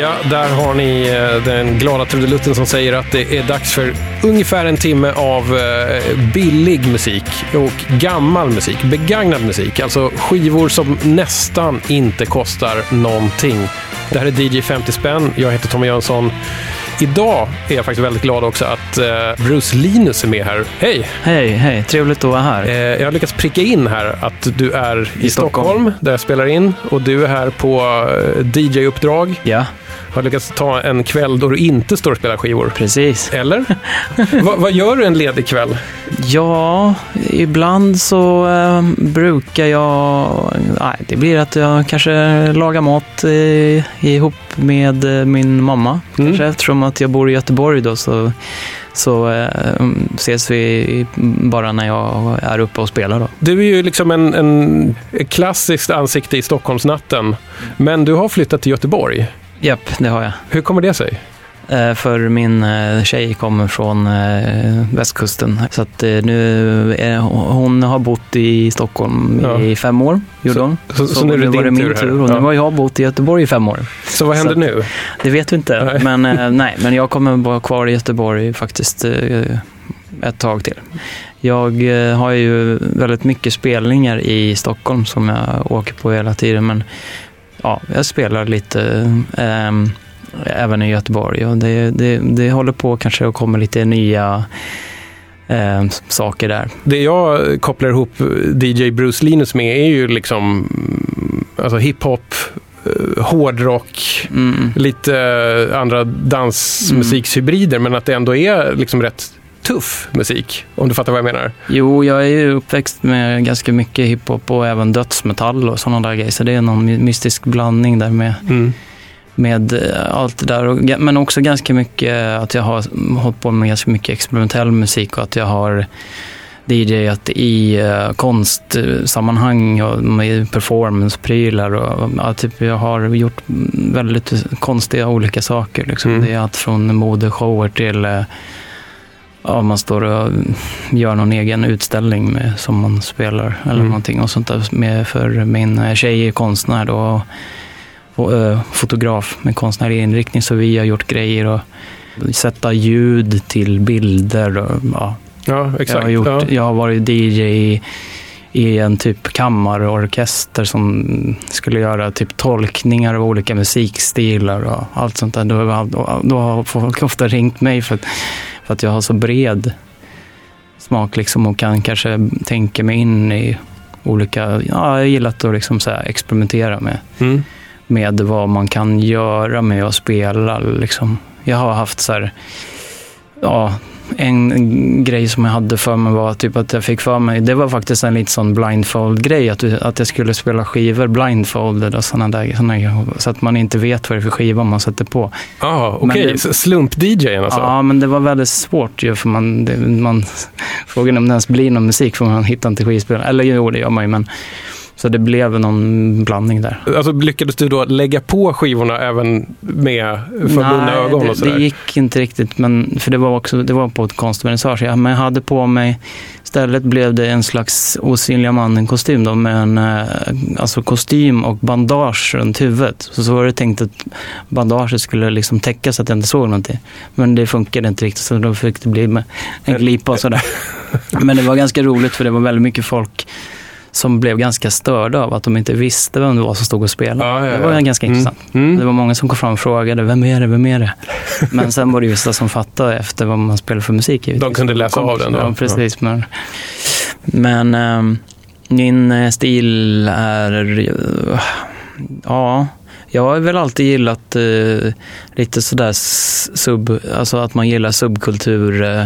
Ja, där har ni eh, den glada trudelutten som säger att det är dags för ungefär en timme av eh, billig musik och gammal musik, begagnad musik. Alltså skivor som nästan inte kostar någonting. Det här är DJ 50 spänn. Jag heter Tommy Jönsson. Idag är jag faktiskt väldigt glad också att eh, Bruce Linus är med här. Hej! Hej, hej. Trevligt att vara här. Jag har lyckats pricka in här att du är i, I Stockholm, Stockholm. där jag spelar in och du är här på DJ-uppdrag. Ja, Har lyckats ta en kväll då du inte står och spelar skivor. precis. Eller? Va, vad gör du en ledig kväll? Ja, ibland så eh, brukar jag... Nej, det blir att jag kanske lagar mat eh, ihop med eh, min mamma. Mm. Kanske eftersom att jag bor i Göteborg då så, så eh, ses vi bara när jag är uppe och spelar då. Du är ju liksom en, en klassiskt ansikte i Stockholmsnatten, men du har flyttat till Göteborg. Japp, det har jag. Hur kommer det sig? Eh, För min eh, tjej kommer från eh, västkusten. Så att nu är, hon har bott i Stockholm Ja. i fem år, gjorde hon. Så, så, nu är det var din det min tur och nu Ja. har jag bott i Göteborg i fem år. Så vad händer så- nu? Det vet vi inte, Nej. men nej, men jag kommer vara kvar i Göteborg faktiskt ett tag till. Jag har ju väldigt mycket spelningar i Stockholm som jag åker på hela tiden, men ja, jag spelar lite ehm, även i Göteborg och det, det, det håller på kanske att komma lite nya eh, saker där. Det jag kopplar ihop DJ Bruce Linus med är ju liksom mm, alltså hiphop, eh, hårdrock, Mm. lite andra dansmusikshybrider, men att det ändå är liksom rätt tuff musik, om du fattar vad jag menar. Jo, jag är ju uppväxt med ganska mycket hiphop och även dödsmetall och sådana där grejer, så det är någon my- mystisk blandning där med Mm. med eh, allt det där. Men också ganska mycket att jag har hållit på med ganska mycket experimentell musik och att jag har DJat i uh, konstsammanhang och med performanceprylar. Och, ja, typ, jag har gjort väldigt konstiga olika saker. Liksom. Mm. Det är allt från modeshower till uh, Ja, man står och gör någon egen utställning med, som man spelar eller Mm. någonting och sånt där med för min eh, tjej är konstnär då och eh, fotograf med konstnärlig inriktning så vi har gjort grejer och sätta ljud till bilder. Och, ja. Ja, exakt. jag, har gjort, ja. jag har varit DJ i, en typ kammarorkester som skulle göra typ tolkningar av olika musikstilar och allt sånt där. Då, då, då har folk ofta ringt mig för att, för att jag har så bred smak liksom och kan kanske tänka mig in i olika, ja, jag har gillat att liksom så experimentera med Mm. med vad man kan göra med att spela. Liksom. Jag har haft så här, ja, en grej som jag hade för mig var typ att jag fick för mig, det var faktiskt en liten sån blindfold-grej, att, att jag skulle spela skivor blindfolded och sådana där såna, så att man inte vet vad det är för skiva man sätter på. Ah, Men Okej, Så slump-DJn alltså? Ja, men det var väldigt svårt ju, för man, det, man frågan om det ens blir någon musik, för man hittar inte skivspelaren. Eller jo, det gör man ju, men så det blev någon blandning där. Alltså, lyckades du då lägga på skivorna även med förbundna ögon det, sådär? det gick inte riktigt, men, för det var, också, det var på ett konstvernissage. Ja, men jag hade på mig, istället blev det en slags osynliga mannen-kostym då, med en eh, alltså kostym och bandage runt huvudet. Så, så var det tänkt att bandaget skulle liksom täcka så att jag inte såg någonting. Men det funkade inte riktigt, så då fick det bli med en glipa och sådär. Men det var ganska roligt, för det var väldigt mycket folk som blev ganska störda av att de inte visste vem det var som stod och spelade. Ja, ja, Det var ja. ganska Mm. intressant. Mm. Det var många som kom fram och frågade, vem är det, vem är det? Men sen var det vissa som fattade efter vad man spelar för musik. givetvis. De kunde läsa av den då? Ja, precis. Men, men ehm, min eh, stil är, eh, ja, jag har väl alltid gillat eh, lite sådär sub, alltså att man gillar subkultur eh,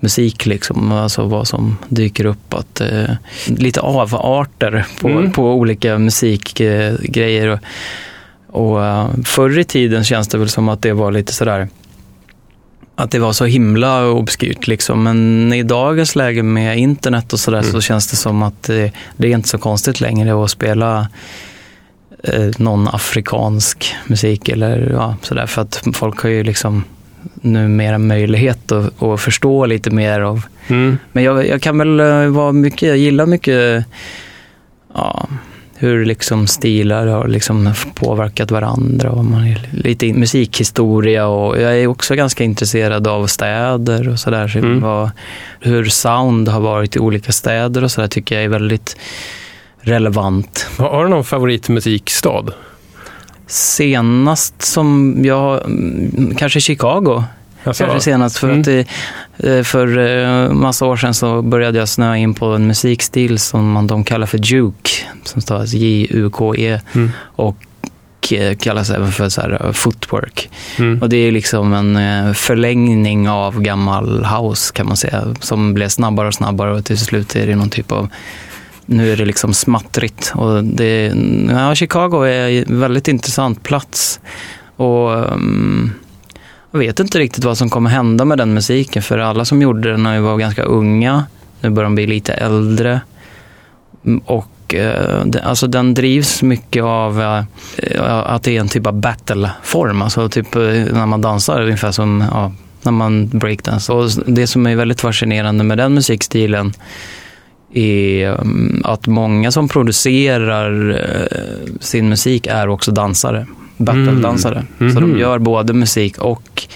musik liksom, alltså vad som dyker upp. Att, eh, lite avarter på, Mm. på olika musikgrejer. Eh, grejer. och, och eh, förr i tiden känns det väl som att det var lite sådär att det var så himla obskyrt liksom. Men i dagens läge med internet och sådär Mm. så känns det som att det, det är inte så konstigt längre att spela eh, någon afrikansk musik eller ja, sådär. För att folk har ju liksom numera möjlighet att, att förstå lite mer av Mm. men jag, jag kan väl eh, vara mycket, jag gillar mycket, ja, hur liksom stilar har liksom påverkat varandra. Och man lite musikhistoria och jag är också ganska intresserad av städer och sådär. Så mm. hur sound har varit i olika städer och sådär tycker jag är väldigt relevant. Har du någon favoritmusikstad? Senast som jag, mm, kanske Chicago. Alltså, kanske senast. För, mm. att det, för eh, massa år sedan så började jag snöa in på en musikstil som man, de kallar för juke, som stavas J-U-K-E. Mm. Och eh, kallas även för så här eh, footwork. Mm. Och det är liksom en förlängning av gammal house kan man säga, som blev snabbare och snabbare och till slut är det någon typ av nu är det liksom smattrigt. Och det, ja, Chicago är en väldigt intressant plats. Och um, jag vet inte riktigt vad som kommer hända med den musiken. För alla som gjorde den när vi var ganska unga. Nu börjar de bli lite äldre. Och eh, alltså den drivs mycket av eh, att det är en typ av battle-form. Alltså typ eh, när man dansar ungefär som när man breakdance. Och det som är väldigt fascinerande med den musikstilen är um, att många som producerar uh, sin musik är också dansare, battle-dansare. Mm. Mm. Så de mhm. gör både musik och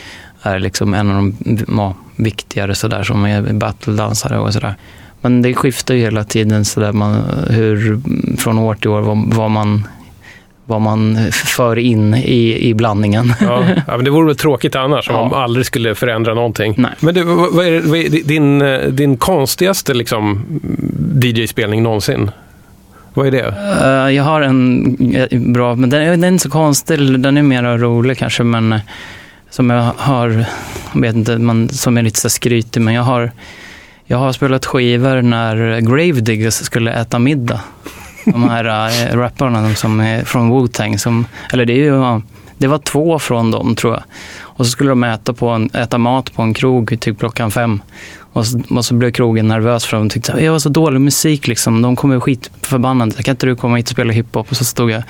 är liksom en av de ja, viktigare sådär som är battle-dansare och sådär. Men det skiftar ju hela tiden sådär man, hur, från år till år vad, vad man vad man för in i, i blandningen. Ja, ja, men det vore väl tråkigt annars om ja. man aldrig skulle förändra någonting. Nej. Men du, vad är, vad är din, din konstigaste liksom, DJ-spelning någonsin? Vad är det? Uh, jag har en bra, men den, den är inte så konstig, den är mer rolig kanske, men som jag har, jag vet inte, man, som är lite så skrytig, men jag har, jag har spelat skivor när Gravediggers skulle äta middag. De här äh, rapparna som är från Wu-Tang, som, eller det är ju, det var två från dem tror jag. Och så skulle de äta, på en, äta mat på en krog typ klockan fem. Och så, och så blev krogen nervös för de tyckte att jag var så dålig musik liksom. De kommer skitförbannade. Kan inte du komma hit och spela hiphop? Och så stod jag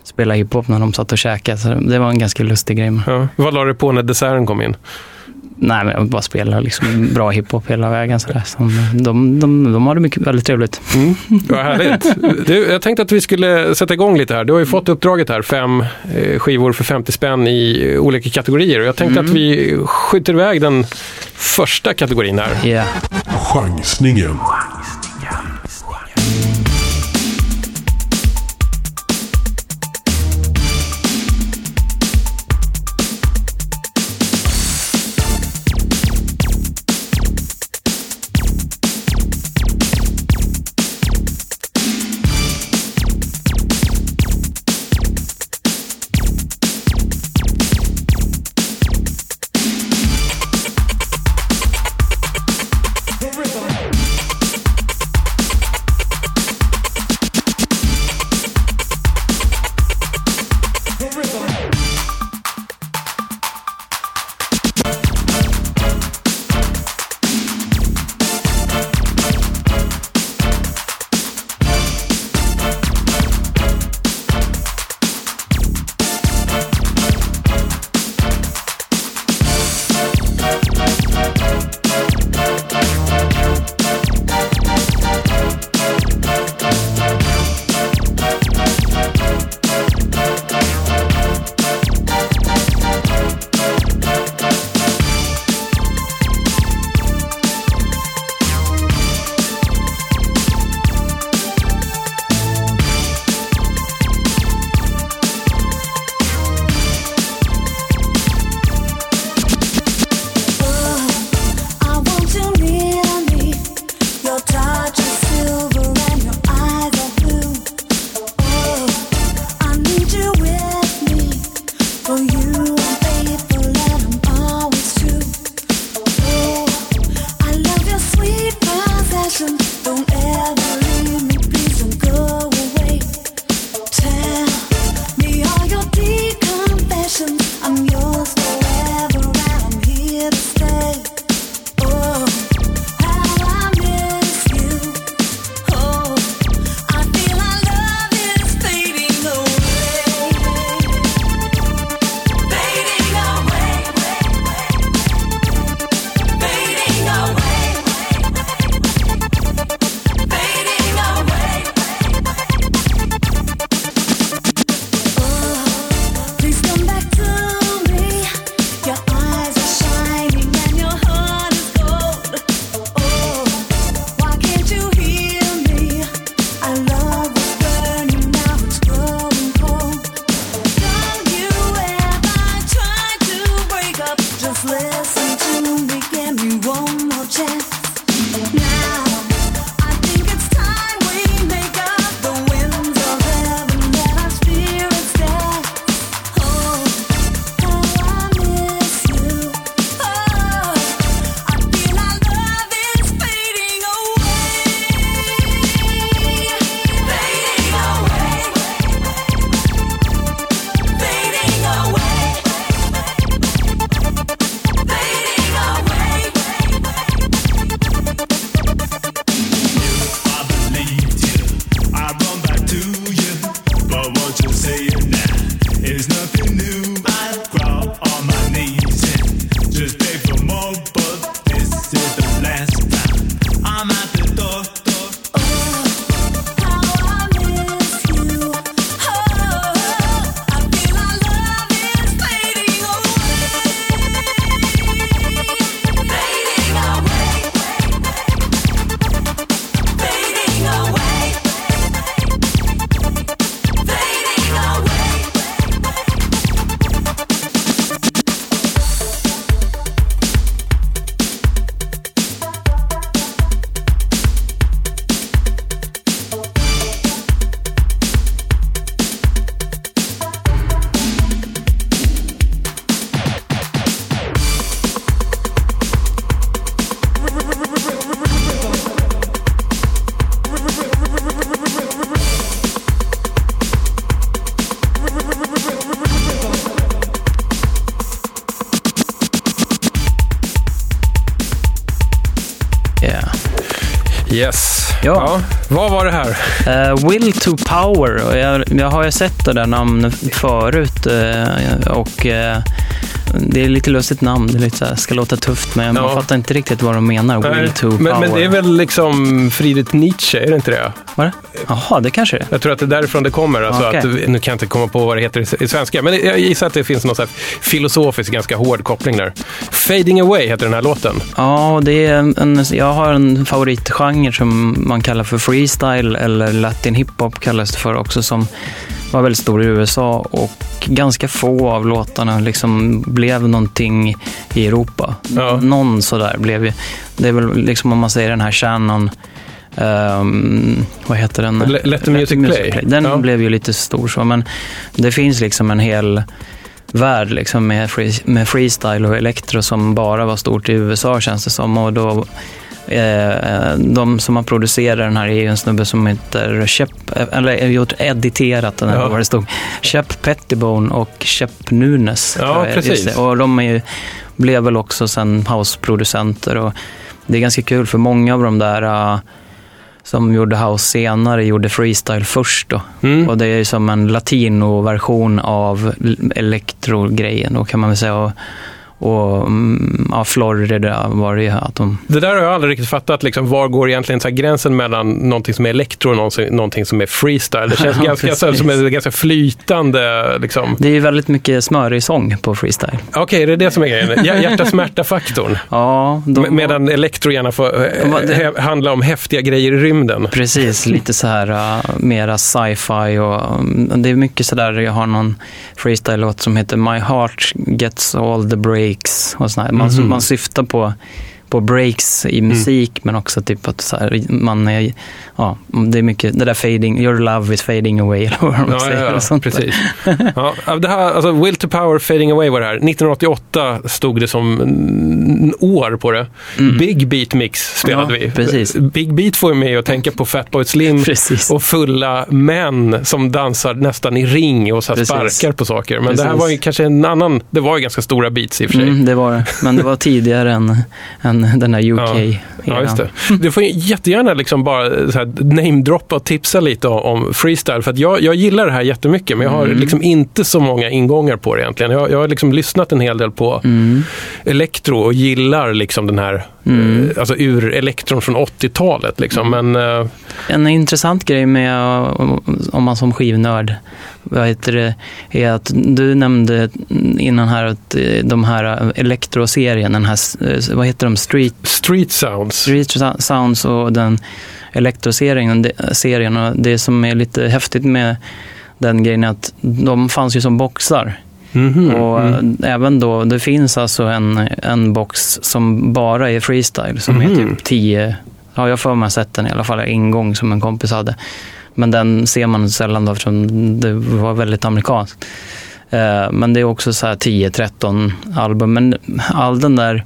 och spelade hiphop när de satt och käkade. Så det var en ganska lustig grej. Ja. Vad la du på när desserten kom in? Nej, men jag bara spelar liksom bra hiphop hela vägen. Sådär. Så de, de, de har det mycket, väldigt trevligt. Mm. Vad härligt. Du, jag tänkte att vi skulle sätta igång lite här. Du har ju fått uppdraget här, fem eh, skivor för 50 spänn i olika kategorier. Och jag tänkte mm. att vi skjuter iväg den första kategorin här. Yeah. Chansningen. Yes. Ja. Vad var det här? Eh, Will to Power. Jag, jag har ju sett det där namnet förut eh, och eh, det är lite lustigt namn. Det är lite så här, ska låta tufft, men Ja. man fattar inte riktigt vad de menar. Will to men, Power. men det är väl liksom Friedrich Nietzsche, är det inte det? Var det? Jaha, det kanske det är. Jag tror att det är därifrån det kommer. Alltså Okej. att, nu kan jag inte komma på vad det heter i, svenska, men jag gissar att det finns någon så filosofisk, ganska hård koppling där. Fading Away heter den här låten. Ja, det är en, jag har en favoritgenre som man kallar för freestyle eller latin hiphop kallas det för också som var väldigt stor i USA och ganska få av låtarna liksom blev någonting i Europa. Ja. Någon sådär blev ju, det är väl liksom om man säger den här Shannon ehm, vad heter den? Let- Let the Music Play. Den Ja. blev ju lite stor så, men det finns liksom en hel värld liksom med, free, med freestyle och elektro som bara var stort i USA känns det som. Och då, de som har producerat den här är ju en snubbe som heter Shep, eller har gjort editerat den här, Ja. vad det stod. Shep Pettibone och Shep Nunes. Ja, precis. Och de är ju, blev väl också sen houseproducenter. Och det är ganska kul för många av de där eh, som gjorde house senare gjorde freestyle först då. Mm. Och det är ju som en latino-version av elektrogrejen då kan man väl säga. Och, och mm, ja, Florida var det att de... Det där har jag aldrig riktigt fattat. Liksom, var går egentligen så gränsen mellan någonting som är elektro och någonting, som är freestyle? Det känns Ja, ganska, så, som är ganska flytande. Liksom. Det är ju väldigt mycket smörig sång på freestyle. Okej, det är det som är grejen. Hj- Hjärta-smärta-faktorn. Ja, de, Me- Medan elektro gärna får eh, handla om häftiga grejer i rymden. Precis, lite så här uh, mera sci-fi och um, det är mycket så där. Jag har någon freestyle-låt som heter My Heart Gets All the Breaks. Och sån här. Man, Mhm. man syftar på, på breaks i musik men också typ att så här, man är, ja, det är mycket, det där fading, your love is fading away eller vad de Ja, säger. ja, ja, precis. Ja, det här, alltså, Will to Power Fading Away var det här. 1988 stod det som mm, år på det. Big Beat Mix spelade Mm. Ja, vi. precis. Big Beat får mig att tänka på Fatboy Slim Precis. och fulla män som dansar nästan i ring och så Precis. sparkar på saker. Men det här Precis. var ju kanske en annan, det var ju ganska stora beats i och för sig. Mm, det var det. Men det var tidigare än, än den här UK. Ja, just det. Du får jättegärna liksom bara här namedroppa och tipsa lite om, om freestyle. För att jag, jag gillar det här jättemycket, men jag har Mm. liksom inte så många ingångar på det egentligen. Jag, jag har liksom lyssnat en hel del på Mm. elektro och gillar liksom den här, Mm. eh, alltså ur elektron från 80-talet. Liksom. Men eh, En intressant grej med, uh, om man som skivnörd, vad heter det, är att du nämnde innan här att eh, de här elektroserien, den här, eh, vad heter de, Street, street sounds. Street Sounds och den elektroserien, serien och det som är lite häftigt med den grejen är att de fanns ju som boxar. Mhm, Och mm. även då, det finns alltså en, en box som bara är freestyle, som Mhm. är typ 10, ja jag för mig sett den i alla fall, en gång som en kompis hade. Men den ser man sällan då eftersom det var väldigt amerikanskt. Eh, Men det är också så här 10-13 album. Men all den där,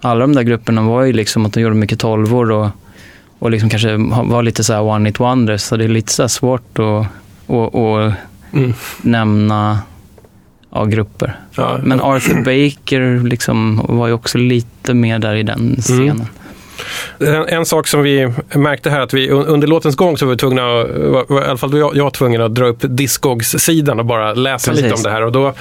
alla de där grupperna var ju liksom att de gjorde mycket tolvor och, och liksom kanske var lite så här one hit wonders. Så det är lite så svårt att, att, att Mm. nämna ja, grupper. Ja, Men Arthur Baker liksom var ju också lite mer där i den scenen. En, en sak som vi märkte här att vi un- under låtens gång så var vi tvungna, var, i alla fall jag, jag var tvungen att dra upp Discogs-sidan och bara läsa Precis. lite om det här. Och då,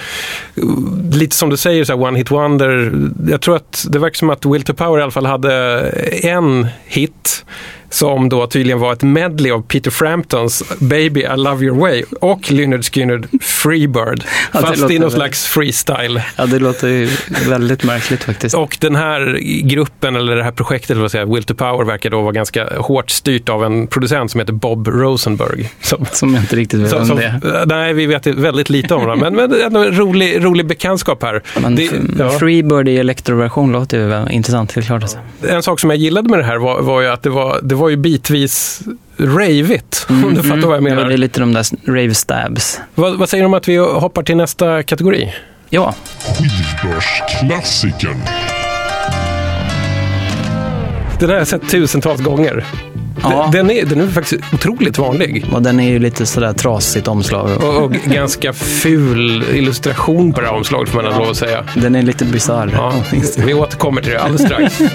lite som du säger, så här, One Hit Wonder. Jag tror att det verkar som att Will to Power i alla fall hade en hit som då tydligen var ett medley av Peter Framptons Baby I Love Your Way och Lynyrd Skynyrd Freebird. Ja, det fast i någon slags freestyle. Ja, det låter ju väldigt märkligt faktiskt. Och den här gruppen, eller det här projektet, vad säga, Will to Power, verkar då vara ganska hårt styrt av en producent som heter Bob Rosenberg. Som, Som jag inte riktigt vet som, om som, det är. nej, vi vet väldigt lite om honom, men, men ändå en rolig, rolig bekantskap här. Men Det- ja. Freebird i elektroversion låter ju intressant, helt klart. Alltså. En sak som jag gillade med det här var, var ju att det var, det var ju bitvis ravigt, om du fattar vad jag Ja, menar. det är lite de där rave stabs. Vad, vad säger du om att vi hoppar till nästa kategori? Ja, Skivbörsklassikern. Den här har jag sett tusentals gånger. Ja. Den, är, den är faktiskt otroligt vanlig. och den är ju lite sådär trasigt omslag. Och, och ganska ful illustration på det här omslaget får man ändå lov att säga. Den är lite bisarr. Ja, vi återkommer till det alldeles strax.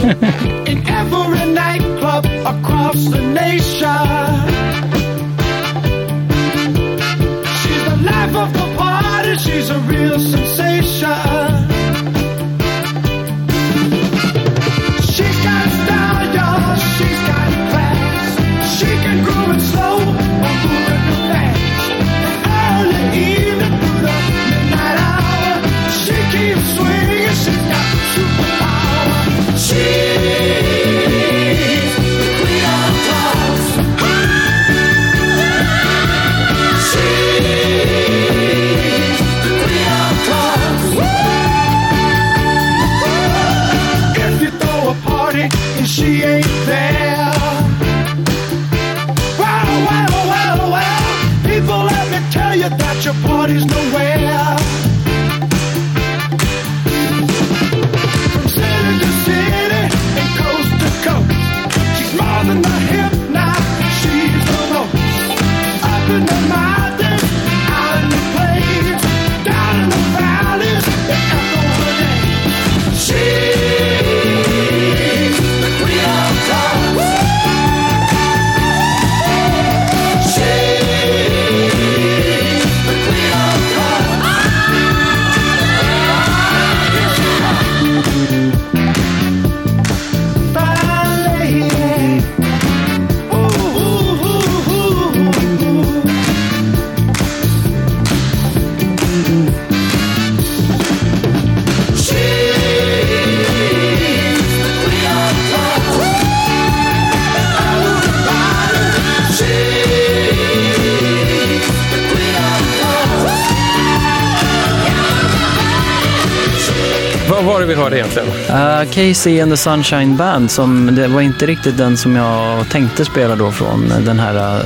Uh, Casey and the Sunshine Band, som, det var inte riktigt den som jag tänkte spela då från den här uh,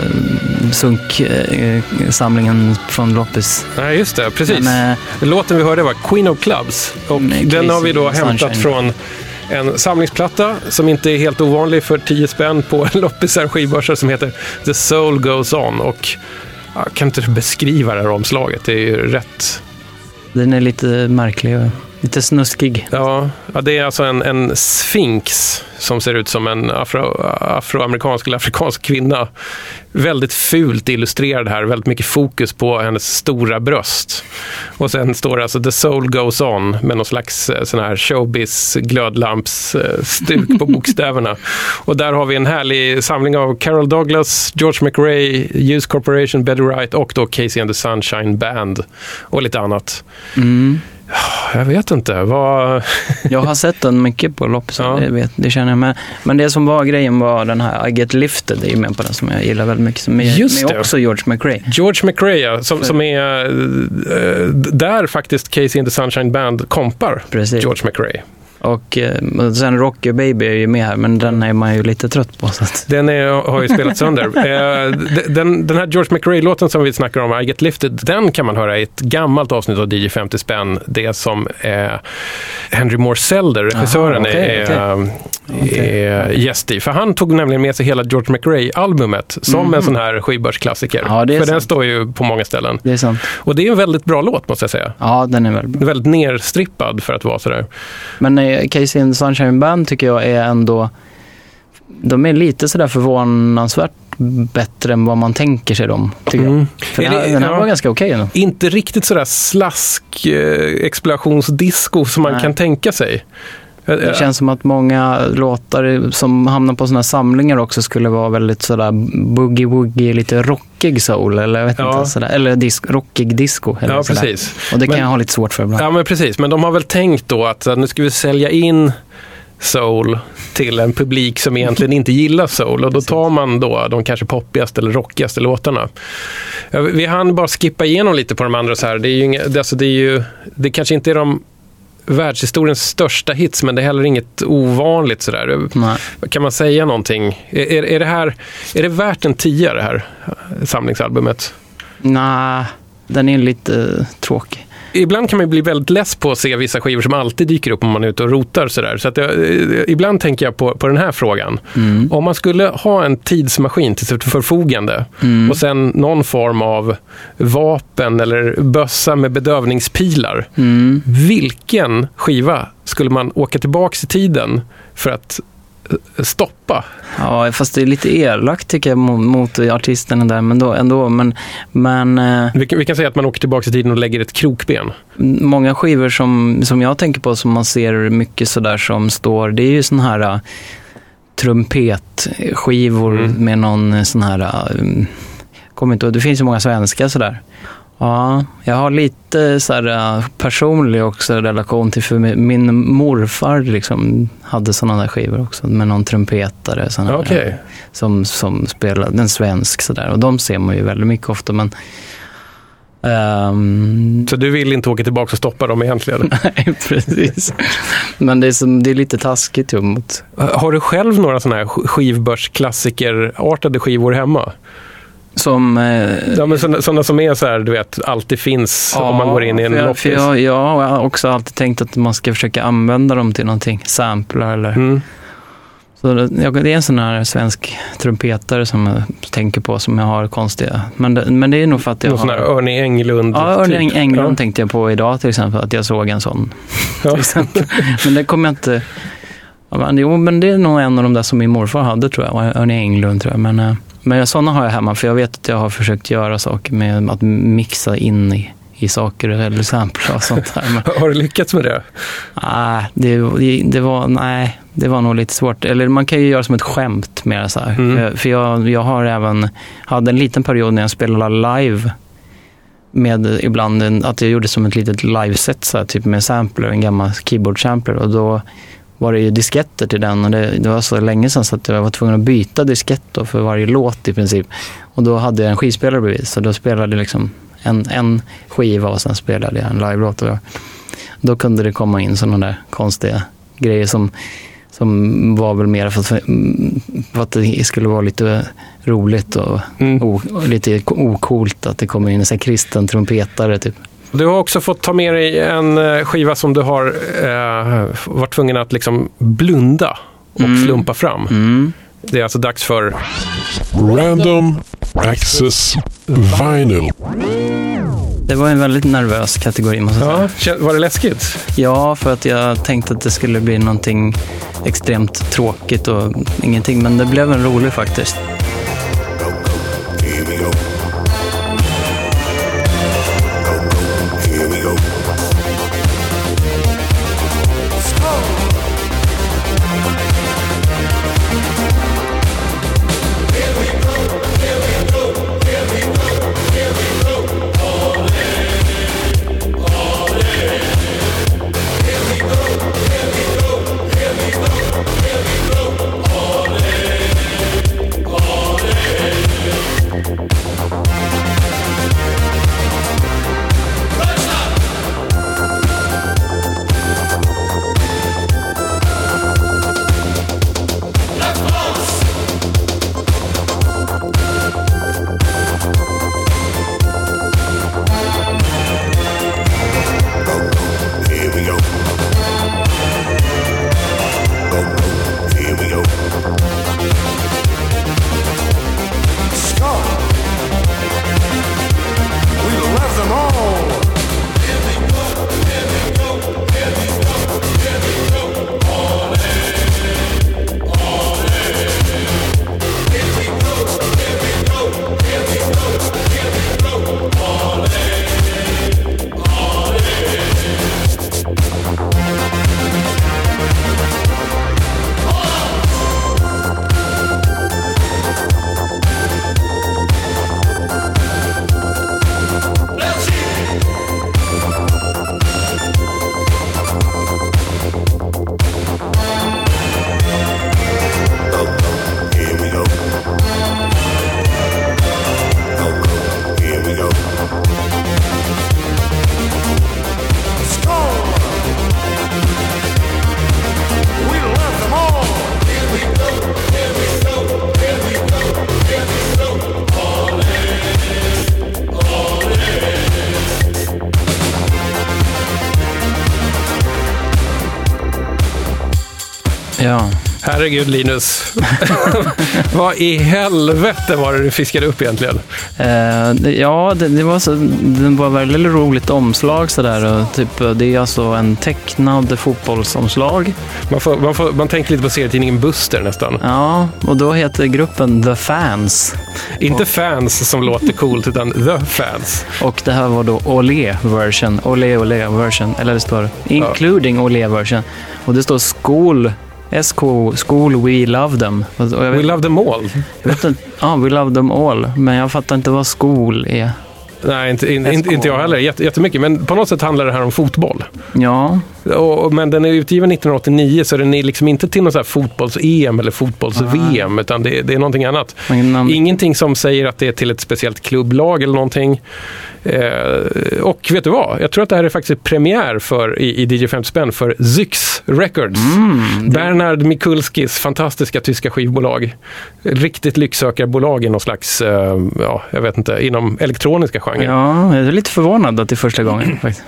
sunksamlingen från Loppis. Nej, just det. Precis. Men, eh, Låten vi hörde var Queen of Clubs. Och Mm, den har vi då hämtat Sunshine. från en samlingsplatta som inte är helt ovanlig för 10 spänn på loppisar skivbörsar som heter The Soul Goes On. Och jag kan inte beskriva det här omslaget. Det är ju rätt... Den är lite märklig lite snuskig. Ja, ja det är alltså en, en sphinx som ser ut som en afro, afroamerikansk eller afrikansk kvinna. Väldigt fult illustrerad här, väldigt mycket fokus på hennes stora bröst. Och sen står det alltså The Soul Goes On med någon slags eh, sån här showbiz glödlampsstuk på bokstäverna. Och där har vi en härlig samling av Carol Douglas, George McRae, Hughes Corporation, Betty Wright och då Casey and the Sunshine Band och lite annat. Mm. Jag vet inte, vad... Jag har sett den mycket på loppis, Ja. det, vet, det känner jag. Men, men det som var grejen var den här I Get Lifted, det är ju med på den som jag gillar väldigt mycket. Som är, Just med det. också George McRae. George McRae, ja, som, som är eh, där faktiskt Casey and the Sunshine Band kompar Precis. George McRae. Och eh, sen Rocky Baby är ju med här, men den är man ju lite trött på. Så att, Den är, har ju spelat sönder. Eh, den, den här George McRae-låten som vi snackar om, I Get Lifted, den kan man höra i ett gammalt avsnitt av DJ 50 spänn. Det som är Henry Moore Selder, regissören, Aha, okej, är, okej. är gäst i. För han tog nämligen med sig hela George McRae-albumet som en sån här skivbörsklassiker. Ja, För den sant. står ju på många ställen. det är sant. Och det är en väldigt bra låt måste jag säga. Ja, den är väldigt bra. Väldigt nerstrippad för att vara sådär. Men eh, Casey and Sunshine Band tycker jag är ändå... De är lite sådär förvånansvärt bättre än vad man tänker sig dem, tycker jag. Mm. För Är den här, det- den här ja. var ganska okej ändå. Inte riktigt sådär slask eh, explosionsdisco som man Nej. kan tänka sig. Det känns som att många låtar som hamnar på sådana här samlingar också skulle vara väldigt sådär boogie-woogie, lite rockig soul eller jag vet Ja. inte. Sådär. Eller dis- rockig disco. Eller Ja, sådär. precis. Och det kan Men- jag ha lite svårt för ibland. Ja, men precis. Men de har väl tänkt då att nu ska vi sälja in soul till en publik som egentligen inte gillar soul. Och då tar man då de kanske poppigaste eller rockigaste låtarna. Vi hann bara skippa igenom lite på de andra så här. Det är ju, inga, alltså det, är ju, det kanske inte är de världshistoriens största hits, men det är heller inget ovanligt sådär. Nej. Kan man säga någonting? Är, är, det här, är det värt en tia det här samlingsalbumet? Nej, den är lite tråkig. Ibland kan man bli väldigt less på att se vissa skivor som alltid dyker upp om man är ute och rotar. Sådär. Så att jag, eh, ibland tänker jag på, på den här frågan. Mm. Om man skulle ha en tidsmaskin till sitt förfogande Mm. och sen någon form av vapen eller bössa med bedövningspilar. Mm. Vilken skiva skulle man åka tillbaka i tiden för att stoppa. Ja, fast det är lite elakt tycker jag mot, mot artisterna där, men då, ändå. Men, men eh, Vi kan, vi kan säga att man åker tillbaka i tiden och lägger ett krokben. många skivor som, som jag tänker på som man ser mycket sådär som står, det är ju sån här uh, trumpetskivor Mm. med någon eh, sån här, um, kommer inte det finns ju många svenska sådär. Ja, jag har lite så här, uh, personlig också relation till, för min morfar liksom hade sådana där skivor också med någon trumpetare. Sån här, Okej. som, som spelade, en svensk sådär. Och de ser man ju väldigt mycket ofta. Men, ehm, Så du vill inte åka tillbaka och stoppa dem egentligen? nej, precis. Men det är, som, det är lite taskigt ju mot... Har du själv några sådana här sk- skivbörsklassiker-artade skivor hemma? Som, eh, Ja, men sådana, sådana som är så här, du vet, alltid finns om man går in i en för loppis. för jag, jag har också alltid tänkt att man ska försöka använda dem till någonting. Samplar eller... Mm. Så det, det är en sån här svensk trumpetare som jag tänker på som jag har konstiga. Men det, men det är nog för att jag Någon sån har... här Örne Englund. Ja, Örne typ. Englund Ja. tänkte jag på idag till exempel, att jag såg en sån. Ja. Men det kommer jag inte... Ja, men, jo, men det är nog en av de där som min morfar hade tror jag, Örne Englund tror jag. Men, eh, men sådana har jag hemma, för jag vet att jag har försökt göra saker med att mixa in i, i saker eller sampla och sånt där. Men, Har du lyckats med det? nej, det, det, var, nej, det var nog lite svårt. Eller man kan ju göra som ett skämt mer så här. Mm. För, för jag, jag har även, hade en liten period när jag spelade live med ibland en, att jag gjorde som ett litet liveset, så här, typ med sampler, en gammal keyboard-sampler. Och då var det ju disketter till den och det, det var så länge sedan så att jag var tvungen att byta diskett då för varje låt i princip. Och då hade jag en skivspelare bredvid, så då spelade jag liksom en, en skiva och sen spelade jag en live-låt. Och då kunde det komma in sådana där konstiga grejer som, som var väl mer för att, för att det skulle vara lite roligt och, Mm. o, och lite okult att det kommer in en kristen trumpetare typ. Du har också fått ta med dig en eh, skiva som du har eh, varit tvungen att liksom blunda och Mm. slumpa fram. Mm. Det är alltså dags för... Random Access Vinyl. Det var en väldigt nervös kategori måste jag säga. Ja, var det läskigt? Ja, för att jag tänkte att det skulle bli någonting extremt tråkigt och ingenting. Men det blev en rolig faktiskt. Herregud Linus. Vad i helvete var det du fiskade upp egentligen? Eh, ja, det, det, var så, det var väldigt roligt omslag sådär. och Typ, eh, det är alltså en tecknad fotbollsomslag. Man, får, man, får, man tänker lite på serietidningen Buster nästan. Ja, och då heter gruppen The Fans. Inte fans som låter coolt, utan the fans. Och det här var då Olé version. Olé Olé version. Eller det står including Olé version. Och det står School. SK, School We Love Them. Jag We vet, love them all. jag vet inte, ja, We Love Them All. Men jag fattar inte vad School är. Nej, inte, in, inte, inte jag heller jätte- jättemycket. Men på något sätt handlar det här om fotboll. Ja, Och, men den är utgiven 1989 så den är liksom inte till någon fotbolls-EM eller fotbolls-VM utan det, det är någonting annat. um, Ingenting som säger att det är till ett speciellt klubblag eller någonting. Eh, och vet du vad? Jag tror att det här är faktiskt premiär för, i, i DJ 50 spänn för Zyx Records. mm, det, Bernard Mikulskis fantastiska tyska skivbolag. Riktigt lycksökarbolag i någon slags, eh, ja, jag vet inte, inom elektroniska genrer. ja, jag är lite förvånad att det är första gången. faktiskt.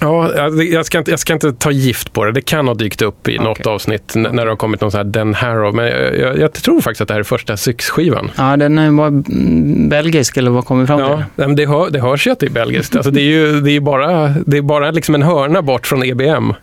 Ja, jag- ska, inte, jag ska inte ta gift på det. Det kan ha dykt upp i något Okej. avsnitt när det har kommit någon sån här Den Harrow. Men jag, jag, jag tror faktiskt att det här är första Zyx-skivan. Ja, den mm, belgisk eller vad kommer vi fram till? Ja, det, hör, det hörs ju att det är belgiskt. Alltså det är ju det är bara, det är bara liksom en hörna bort från EBM. eller New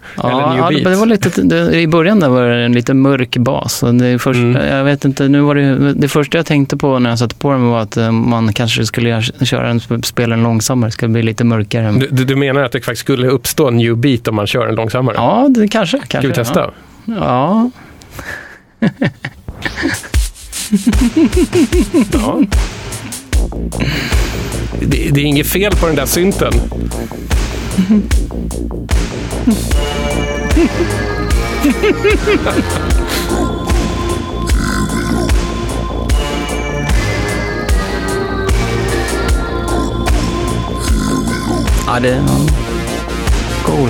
Ja, Beat. det, var lite, det, I början där var det en lite mörk bas. Det, första, Mm. jag vet inte, nu var det, det första jag tänkte på när jag satte på den var att eh, man kanske skulle köra en, spela den långsammare. Det skulle bli lite mörkare. Du- du menar att det faktiskt skulle uppstå en New Beat om man kör en långsammare? Ja, det kanske. kanske Ska vi testa? Ja. Ja. Det, det är inget fel på den där synten. ja, det är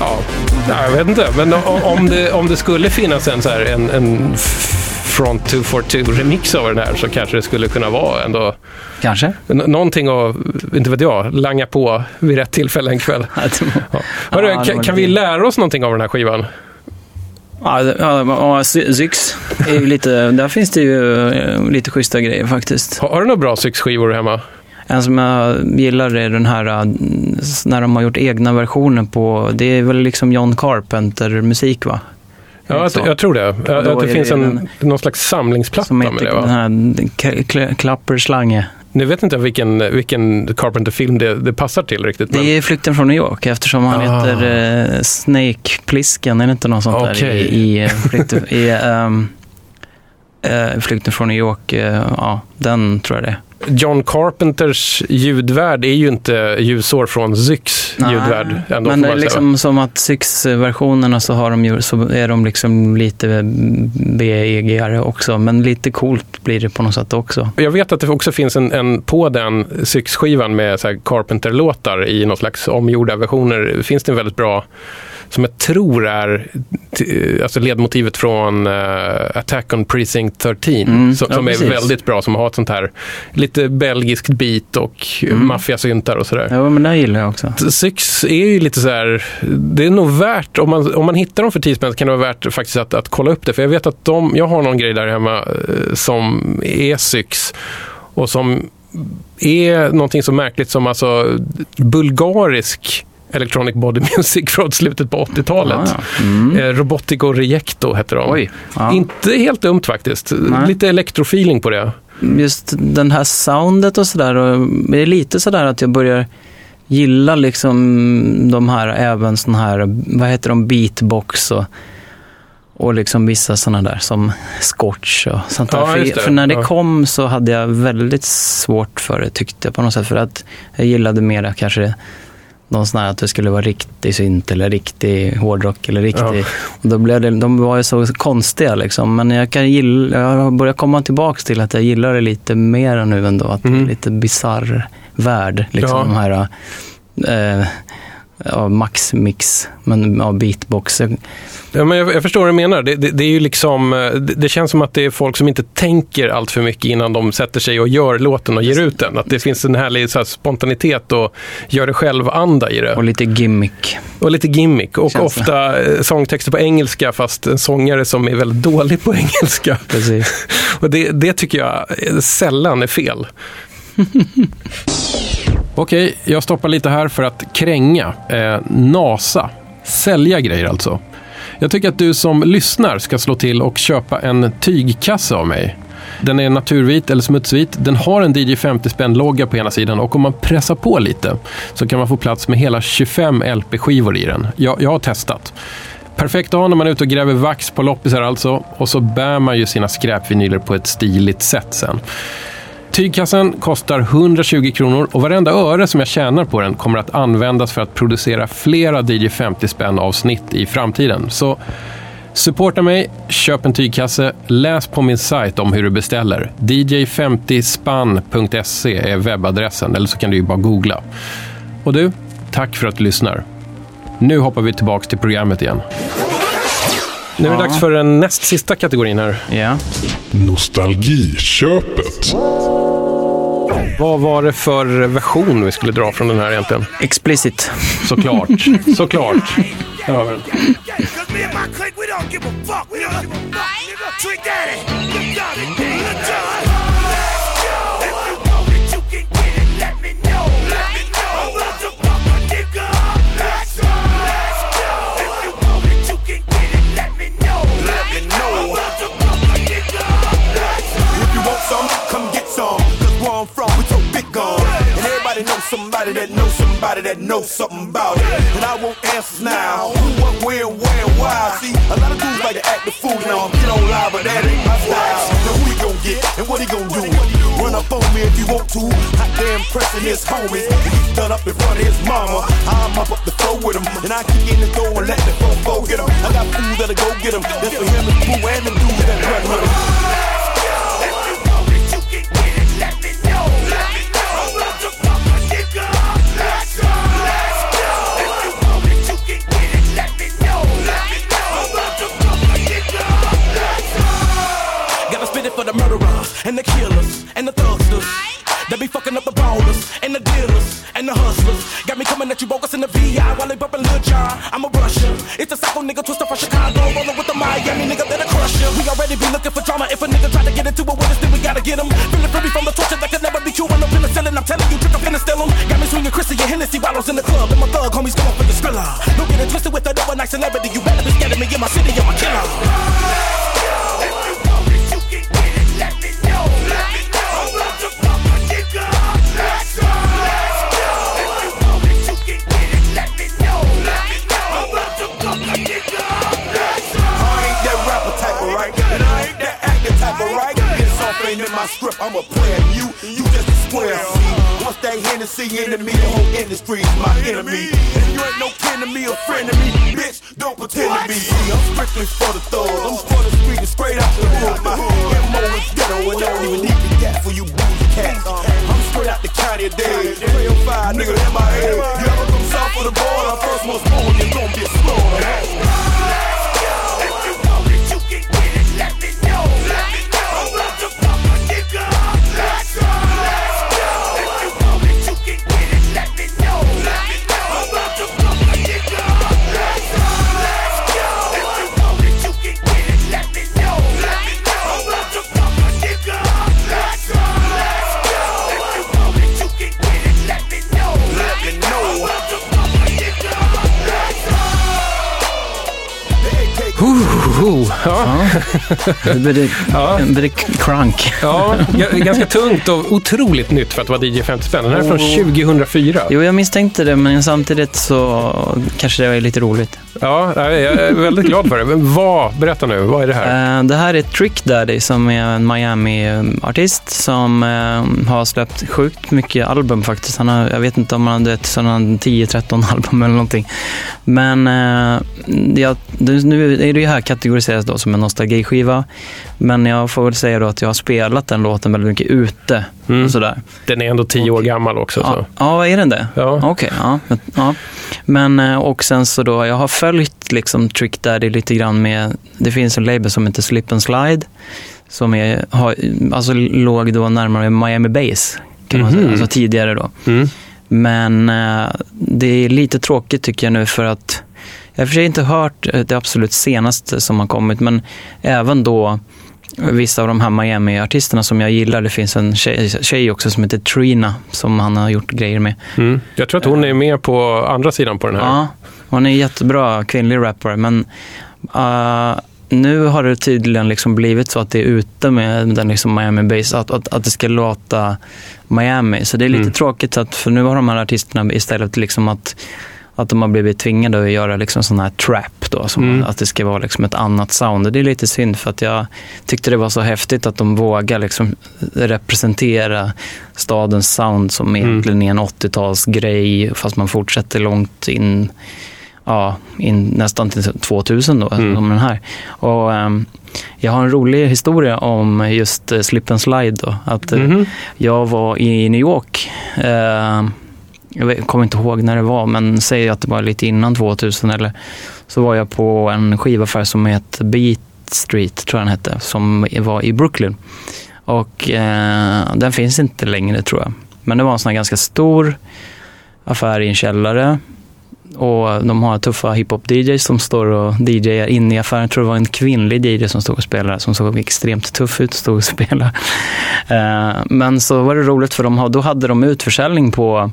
ja. jag vet inte. Men om det, om det skulle finnas en, så här, en, en Front 242 remix av den här så kanske det skulle kunna vara ändå Kanske. n- någonting att, inte vet jag, langa på vid rätt tillfälle en kväll. Ja. Hörru, Ja, kan, kan vi lära oss någonting av den här skivan? Ja, Zyx är ju lite, där finns det ju eh, lite schyssta grejer faktiskt. Har, har du några bra Syx-skivor hemma? En som jag gillar är den här äh, när de har gjort egna versioner på, det är väl liksom John Carpenter-musik va? Ja, jag, jag tror det. Att det finns det en, någon slags samlingsplatta Som med det den va? här Kla- Kla- Klapperslange. Nu vet inte vilken, vilken Carpenter-film det, det passar till riktigt. Men... Det är Flykten från New York eftersom han Ah. heter eh, Snake Plissken, är det inte något sånt där Okej. i, i, eh, flykten, i ehm, eh, Flykten från New York? eh, ja, den tror jag det är. John Carpenters ljudvärld är ju inte ljusår från Zyx Nej, ljudvärld. Ändå, Men det är liksom som att Syx-versionerna så, har de så är de liksom lite BEG-are också. Men lite coolt blir det på något sätt också. Jag vet att det också finns en, en på den Syx-skivan med Carpenter-låtar i någon slags omgjorda versioner. Finns det en väldigt bra, som jag tror är t- alltså ledmotivet från eh, Attack on Precinct 13. Mm, som ja, som är precis. väldigt bra, som har ett sånt här lite belgiskt beat och Mm. maffiasyntar och sådär. Ja, men det gillar jag också. Syx är ju lite så här, det är nog värt, om man, om man hittar dem för 10 spänn kan det vara värt faktiskt att, att kolla upp det. För jag vet att de, jag har någon grej där hemma eh, som är Syx och som är någonting så märkligt som alltså bulgarisk electronic body music från slutet på 80-talet. Ja, ja. Mm. Eh, Robotico Rejecto heter de. Oj. Ja. Inte helt dumt faktiskt. Nej. Lite elektrofeeling på det. Just den här soundet och sådär. Det är lite sådär att jag börjar gilla liksom de här, även sån här, vad heter de, beatbox och, och liksom vissa sådana där som Scotch och sånt där. Ja, för, för när det Ja. kom så hade jag väldigt svårt för det tyckte jag på något sätt. För att jag gillade mera kanske någon sån här att det skulle vara riktig synt eller riktig hårdrock eller riktig. Ja. Och då blev det, de var ju så konstiga liksom. Men jag kan gilla, jag har börjat komma tillbaka till att jag gillar det lite mer nu ändå. Att det Mm. är lite bizarr värld. Liksom Ja. de här, eh, ja, max mix, men ja, beatbox. Ja, men jag, jag förstår vad du menar. Det, det, det är ju liksom, eh, det, det känns som att det är folk som inte tänker allt för mycket innan de sätter sig och gör låten och ger ut den. Att det finns en härlig så här, spontanitet och gör det själv-anda i det. Och lite gimmick. Och lite gimmick. Och Känns det. ofta eh, sångtexter på engelska fast en sångare som är väldigt dålig på engelska. Precis. Och det, det tycker jag sällan är fel. Okej, jag stoppar lite här för att kränga. Eh, NASA. Sälja grejer alltså. Jag tycker att du som lyssnar ska slå till och köpa en tygkasse av mig. Den är naturvit eller smutsvit. Den har en DJ 50 spänn-logga på ena sidan och om man pressar på lite så kan man få plats med hela 25 LP-skivor i den. Jag, jag har testat. Perfekt att ha när man är ute och gräver vax på loppisar alltså. Och så bär man ju sina skräpvinyler på ett stiligt sätt sen. Tygkassen kostar 120 kronor och varenda öre som jag tjänar på den kommer att användas för att producera flera DJ 50 spänn avsnitt i framtiden. Så supporta mig, köp en tygkasse, läs på min sajt om hur du beställer. dj50spann.se är webbadressen, eller så kan du ju bara googla. Och du, tack för att du lyssnar. Nu hoppar vi tillbaka till programmet igen. Nu är det dags för den näst sista kategorin här. Ja. Nostalgiköpet. Vad var det för version vi skulle dra från den här egentligen? Explicit. Såklart, såklart. Där har I'm from, we so big gun. And everybody knows somebody that knows somebody that knows something about it. And I want answers now. Who, what, where, where, why. See, a lot of dudes like to act the fool now. I'm get on live, but that ain't my style. Now who he gon' get and what he gon' do? Run up on me if you want to. Hot damn pressing his homies. He's done up in front of his mama. I'm up up the floor with him. And I kick in the door and let the fofo get him. I got fools that'll go get him. That's for him and Pooh and them dudes that run with him. And the killers and the thugsters. They be fucking up the ballers and the dealers and the hustlers. Got me coming at you bogus in the VI while they bumping Lil Jon. I'm a Russia. It's a psycho nigga twister from Chicago. rollin' with the Miami nigga that'll crush ya. We already be looking for drama. If a nigga try to get into it with us, then we gotta get him. Feeling free from the torture that could never be cured. No penicillin. I'm telling you, trick up in the still 'em. Got me swinging Chrissy and Hennessy bottles in the club. And my thug homies going for the skrilla. Don't get it twisted with that overnight celebrity. You better be scared of me in my city. I'm a killer. Hennessy me, the whole industry's my enemy. And you ain't no kin to me or friend to me, bitch. Don't pretend to be. I'm strictly for the thugs. I'm for the street and straight out the hood. My MO is ghetto, and I don't even need the gas for you boozy cats. I'm straight out the county of Dade. 305, nigga, MIA. You ever come south of the border? First one's born, you're gonna get slaughtered. Ja. Blir, det blir crunk. Ja, ganska tungt och otroligt nytt för att vara DJ 50 spänn. Den här är från 2004. Jo, jag misstänkte det, men samtidigt så kanske det är lite roligt. Ja, jag är väldigt glad för det. Men vad, berätta nu, vad är det här? Eh, det här är Trick Daddy som är en Miami-artist som eh, har släppt sjukt mycket album faktiskt. Han har, jag vet inte om han hade 10-13 album eller någonting. Men eh, ja, nu är det ju här kategoriseras då som en nostalgiskiva. Men jag får väl säga då att jag har spelat den låten väldigt mycket ute Mm. och sådär. Den är ändå tio år gammal också. Ja, ja är den det? Ja. Okej, ja. men- ja. Men eh, och sen så då, jag har följt liksom Trick Daddy lite grann med, det finns en label som heter Slip and Slide, som är, har, alltså låg då närmare Miami Bass, kan man Mhm. säga, alltså tidigare då. Mm. Men eh, det är lite tråkigt tycker jag nu för att jag har och för sig inte hört eh, det absolut senaste som har kommit, men även då vissa av de här Miami-artisterna som jag gillar, det finns en tjej, tjej också som heter Trina som han har gjort grejer med. Mm. Jag tror att hon är med på andra sidan på den här. Ja, hon är jättebra kvinnlig rappare, men eh, nu har det tydligen liksom blivit så att det är ute med den liksom Miami Bass, att, att, att det ska låta Miami. Så det är lite Mm. tråkigt, att, för nu har de här artisterna istället liksom att att de har blivit tvingade att göra liksom sån här trap då, som Mm. att det ska vara liksom ett annat sound. Och det är lite synd för att jag tyckte det var så häftigt att de vågar liksom representera stadens sound som Mm. egentligen är en 80-talsgrej fast man fortsätter långt in, ja, in nästan till 2000 då, Mm. som den här. Och, ehm, jag har en rolig historia om just eh, Slip and Slide då. Att, Mhm. jag var i New York. Eh, jag kommer inte ihåg när det var, men säg att det var lite innan 2000 eller så var jag på en skivaffär som heter Beat Street, tror jag den hette, som var i Brooklyn. Och eh, den finns inte längre tror jag. Men det var en sån här ganska stor affär i en källare. Och de har tuffa hiphop-DJs som står och DJar inne i affären. Jag tror det var en kvinnlig DJ som stod och spelade, som såg extremt tuff ut och stod och spelade. Eh, Men så var det roligt för de, då hade de utförsäljning på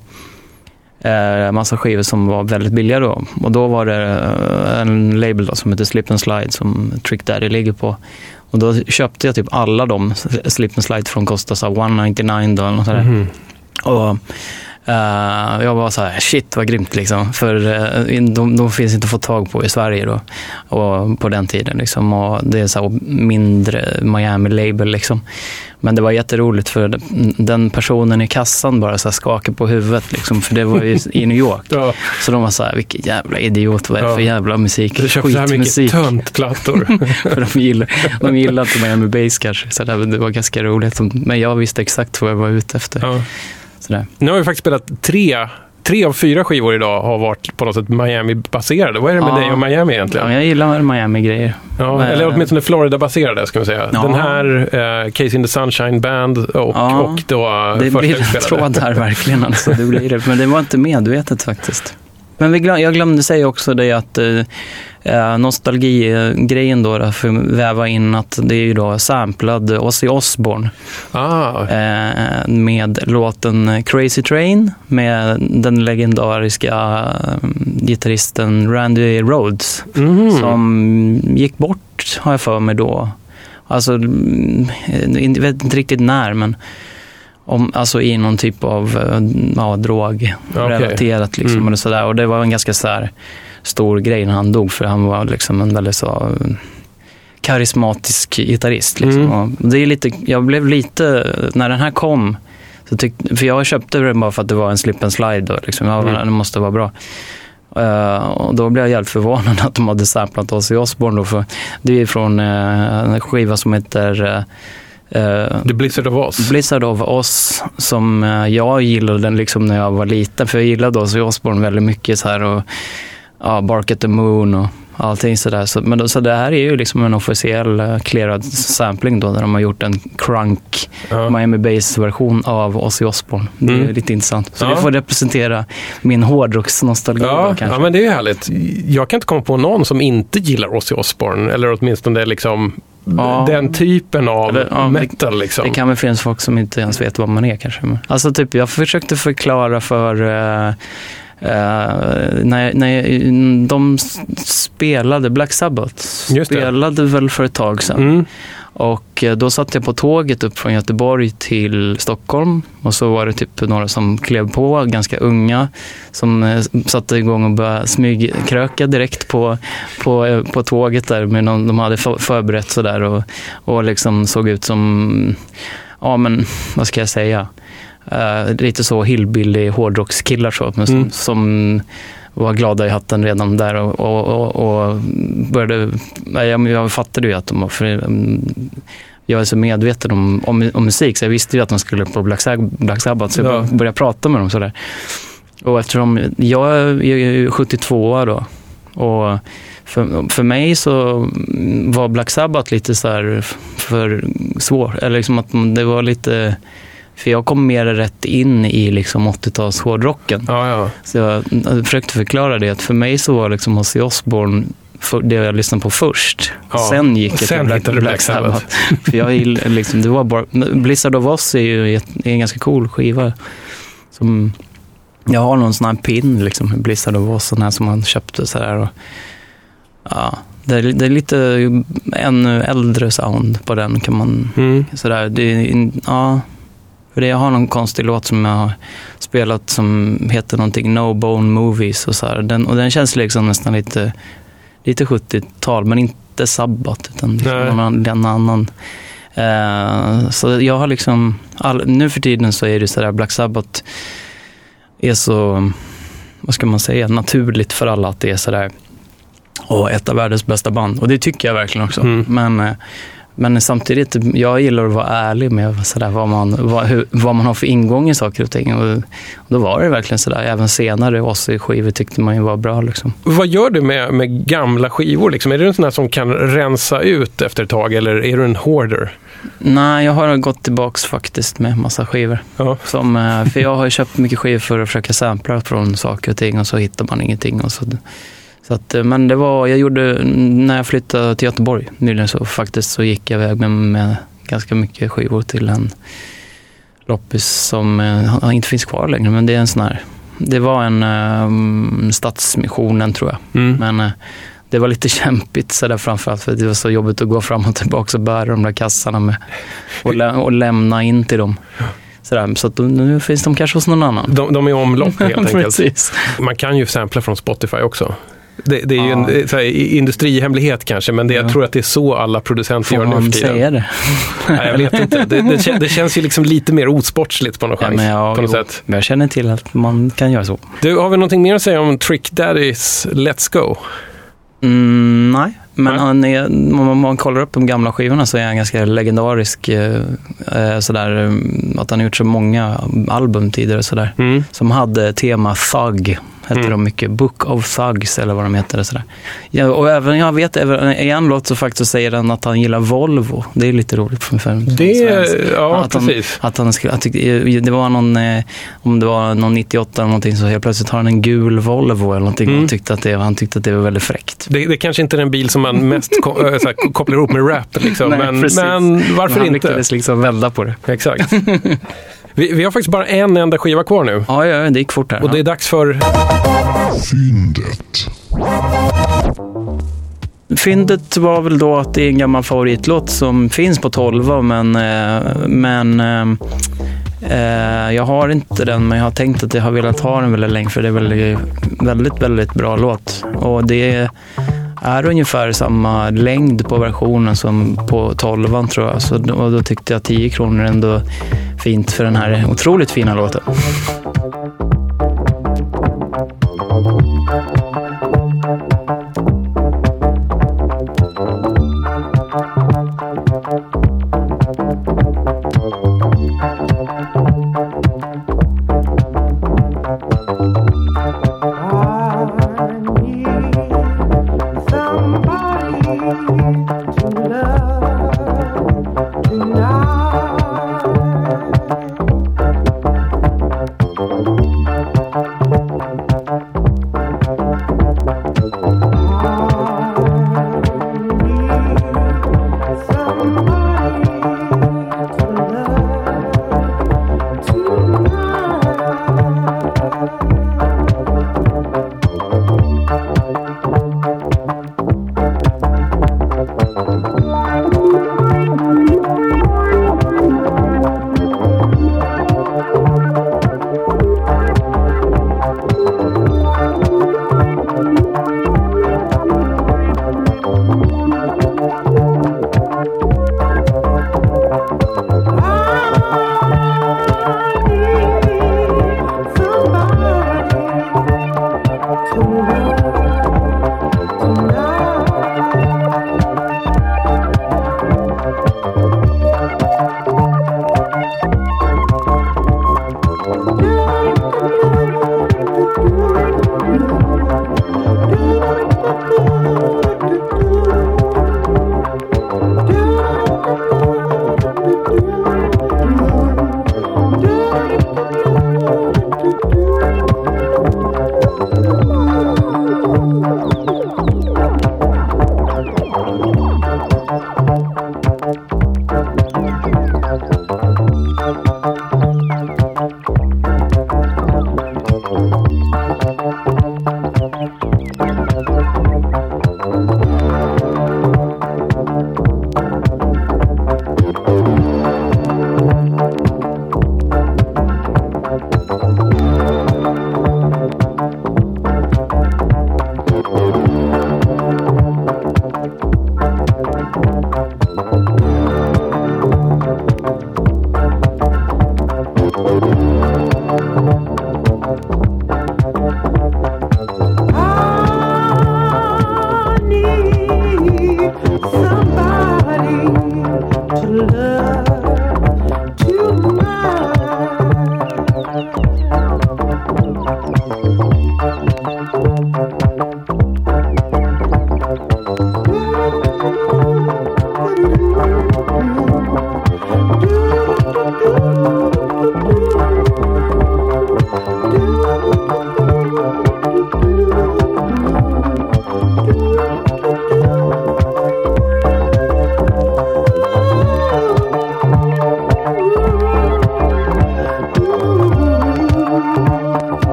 eh, massa skivor som var väldigt billiga då. Och då var det eh, en label då som heter Slip and Slide som Trick Daddy ligger på. Och då köpte jag typ alla de Slip and Slide från så här 199 då eller något sådär. Mhm. Och eh, jag var så här, shit vad grymt liksom. För uh, de, de finns inte att få tag på i Sverige då. Och på den tiden liksom. Och det är så här mindre Miami-label liksom. Men det var jätteroligt för den personen i kassan bara så här skakade på huvudet liksom. För det var ju i New York. Ja, Så de var så här, vilken jävla idiot, vad är det för jävla musik? du köpte så här mycket töntplattor. För de gillar, de gillar inte Miami Bass kanske. Så det det var ganska roligt. Men jag visste exakt vad jag var ute efter. ja. Sådär. Nu har vi faktiskt spelat tre, tre av fyra skivor idag har varit på något sätt Miami-baserade. Vad är det med Ja. dig och Miami egentligen? Ja, jag gillar Miami-grejer. Ja, Men- eller åtminstone Florida-baserade ska vi säga. Ja. Den här, eh, Case in the Sunshine Band och, Ja. och då Det blir en tråd där verkligen. Alltså, det blir det. Men det var inte medvetet faktiskt. Men glöm, jag glömde säga också det att eh, eh, nostalgigrejen då, för att väva in att det är ju då samplad Ozzy Osbourne Ah, eh, med låten Crazy Train med den legendariska eh, gitarristen Randy Rhodes mhm. som gick bort, har jag för mig då. Alltså, mm, jag vet inte riktigt när, men om, alltså i någon typ av eh, ja, drog relaterat. Liksom, Mm. eller sådär. Och det var en ganska så här, stor grej när han dog, för han var liksom en väldigt så eh, karismatisk gitarrist. Liksom. Mm. Det är lite, jag blev lite, när den här kom, så tyck, för jag köpte den bara för att det var en slip and slide. Då, liksom. ja, Mm. Den måste vara bra. Eh, och då blev jag jävligt förvånad att de hade samplat Ozzy Osbourne. Då, för det är från eh, en skiva som heter eh, The Blizzard of Oz. Blizzard of Oz som eh, jag gillade den liksom när jag var liten. För jag gillade Ozzy Osbourne väldigt mycket. Så här, och, ja, Bark at the Moon och allting sådär. Så, men då, så det här är ju liksom en officiell uh, clearad sampling då. Där de har gjort en crunk Ja. Miami Bass-version av Ozzy Osbourne. Det är Mm. lite intressant. Så Ja. det får representera min hårdrocksnostalgi då, Ja, kanske. ja, men det är ju härligt. Jag kan inte komma på någon som inte gillar Ozzy Osbourne. Eller åtminstone liksom Ja. den typen av Eller, ja, det- metal. Liksom. Det kan väl finnas folk som inte ens vet vad man är kanske. Alltså typ, jag försökte förklara för eh, eh, när, när de spelade, Black Sabbath spelade väl för ett tag sedan. Mm. Och eh, då satt jag på tåget upp från Göteborg till Stockholm och så var det typ några som klev på, ganska unga, som eh, satte igång och började smygkröka direkt på, på, på tåget där. Någon, de hade för- förberett sådär och, och liksom såg ut som, ja men vad ska jag säga, Eh, lite så hillbilly hårdrockskillar så, men som, Mm. som var glada i hatten redan där och, och, och, och började, jag, jag fattade ju att de var, för, mm, jag är så medveten om, om, om musik så jag visste ju att de skulle på Black, Black Sabbath så jag Ja. började prata med dem sådär. Och eftersom jag är ju 72 då och för, för mig så var Black Sabbath lite så här för svår, eller liksom att det var lite för jag kom mer rätt in i liksom 80-tals hårdrocken. Ja, ja. Så jag försökte förklara det, att för mig så var liksom Ozzy Osbourne för det jag lyssnade på först. Ja, Sen gick jag sen till Black, Black, Black Sabbath. För jag liksom, det var bara, Blizzard of Oz är ju är en ganska cool skiva. Som, jag har någon sån här pin, liksom, Blizzard of Oz, sån här som man köpte sådär. Och, ja, det, är, det är lite ännu äldre sound på den kan man Mm. Sådär, det, ja, för det, jag har någon konstig låt som jag har spelat som heter någonting No Bone Movies och så här. Den, och den känns liksom nästan lite, lite 70-tal, men inte Sabbat utan liksom någon annan. Eh, så jag har liksom, all, nu för tiden så är det sådär, Black Sabbath är så, vad ska man säga, naturligt för alla att det är sådär, och ett av världens bästa band. Och det tycker jag verkligen också. Mm. Men, eh, men samtidigt, jag gillar att vara ärlig med sådär, vad, man, vad, hur, vad man har för ingång i saker och ting. Och, och då var det verkligen sådär, även senare Ozzy-skivor tyckte man ju var bra. Liksom. Vad gör du med, med gamla skivor? Liksom? Är du en sån som kan rensa ut efter ett tag eller är du en hoarder? Nej, jag har gått tillbaks faktiskt med massa skivor. Ja. Som, eh, för jag har köpt mycket skivor för att försöka sampla från saker och ting och så hittar man ingenting. Och så, så att, eh, men det var, jag gjorde, när jag flyttade till Göteborg nyligen så faktiskt så gick jag iväg med, med ganska mycket skivor till en loppis som eh, inte finns kvar längre. Men det är en sån här, det var en eh, Stadsmissionen tror jag. Mm. Men eh, det var lite kämpigt så där framförallt för det var så jobbigt att gå fram och tillbaka och bära de där kassarna med och, lä- och lämna in till dem. Så, att nu finns de kanske hos någon annan. De, de är omlopp helt enkelt. Man kan ju sampla från Spotify också. Det, det är ju Ja. en eh, här, industrihemlighet kanske, men det, jag Ja. tror att det är så alla producenter Får gör nu för tiden. säga det? Nej, jag vet inte. Det, det, kän- det känns ju liksom lite mer osportsligt på något, Ja, chans, jag, på något jo, sätt. men jag känner till att man kan göra så. Du, har vi någonting mer att säga om Trick Daddy's Let's Go? Mm, nej, men Nej. han är, om man kollar upp de gamla skivorna så är han ganska legendarisk. Eh, eh, sådär, eh, att han har gjort så många album tidigare. Sådär. Mm. som hade tema Thug. Hette Mm. de mycket. Book of Thugs eller vad de heter. Sådär. Ja, och även, jag vet, i en låt så faktiskt säger han att han gillar Volvo. Det är lite roligt för för en Det, ja, att han, precis. att han skulle, att det var någon, eh, om det var någon 98 eller någonting så helt plötsligt har han en gul Volvo eller någonting. Mm. Och tyckte att det, han tyckte att det var väldigt fräckt. Det, det kanske inte är den bil som man mest ko- äh, så här, kopplar ihop med rap. Liksom. Nej, men, men varför han inte? lyckades liksom vända på det. Exakt. vi, vi har faktiskt bara en enda skiva kvar nu. Ja, ja, det gick fort här. Och det är dags för... Fyndet. Fyndet var väl då att det är en gammal favoritlåt som finns på 12 men, eh, men eh, eh, jag har inte den men jag har tänkt att jag har velat ha den väldigt länge för det är väldigt, väldigt, väldigt bra låt. Och det är är ungefär samma längd på versionen som på 12 tror jag. Så, då, då tyckte jag 10 kronor ändå fint för den här otroligt fina låten.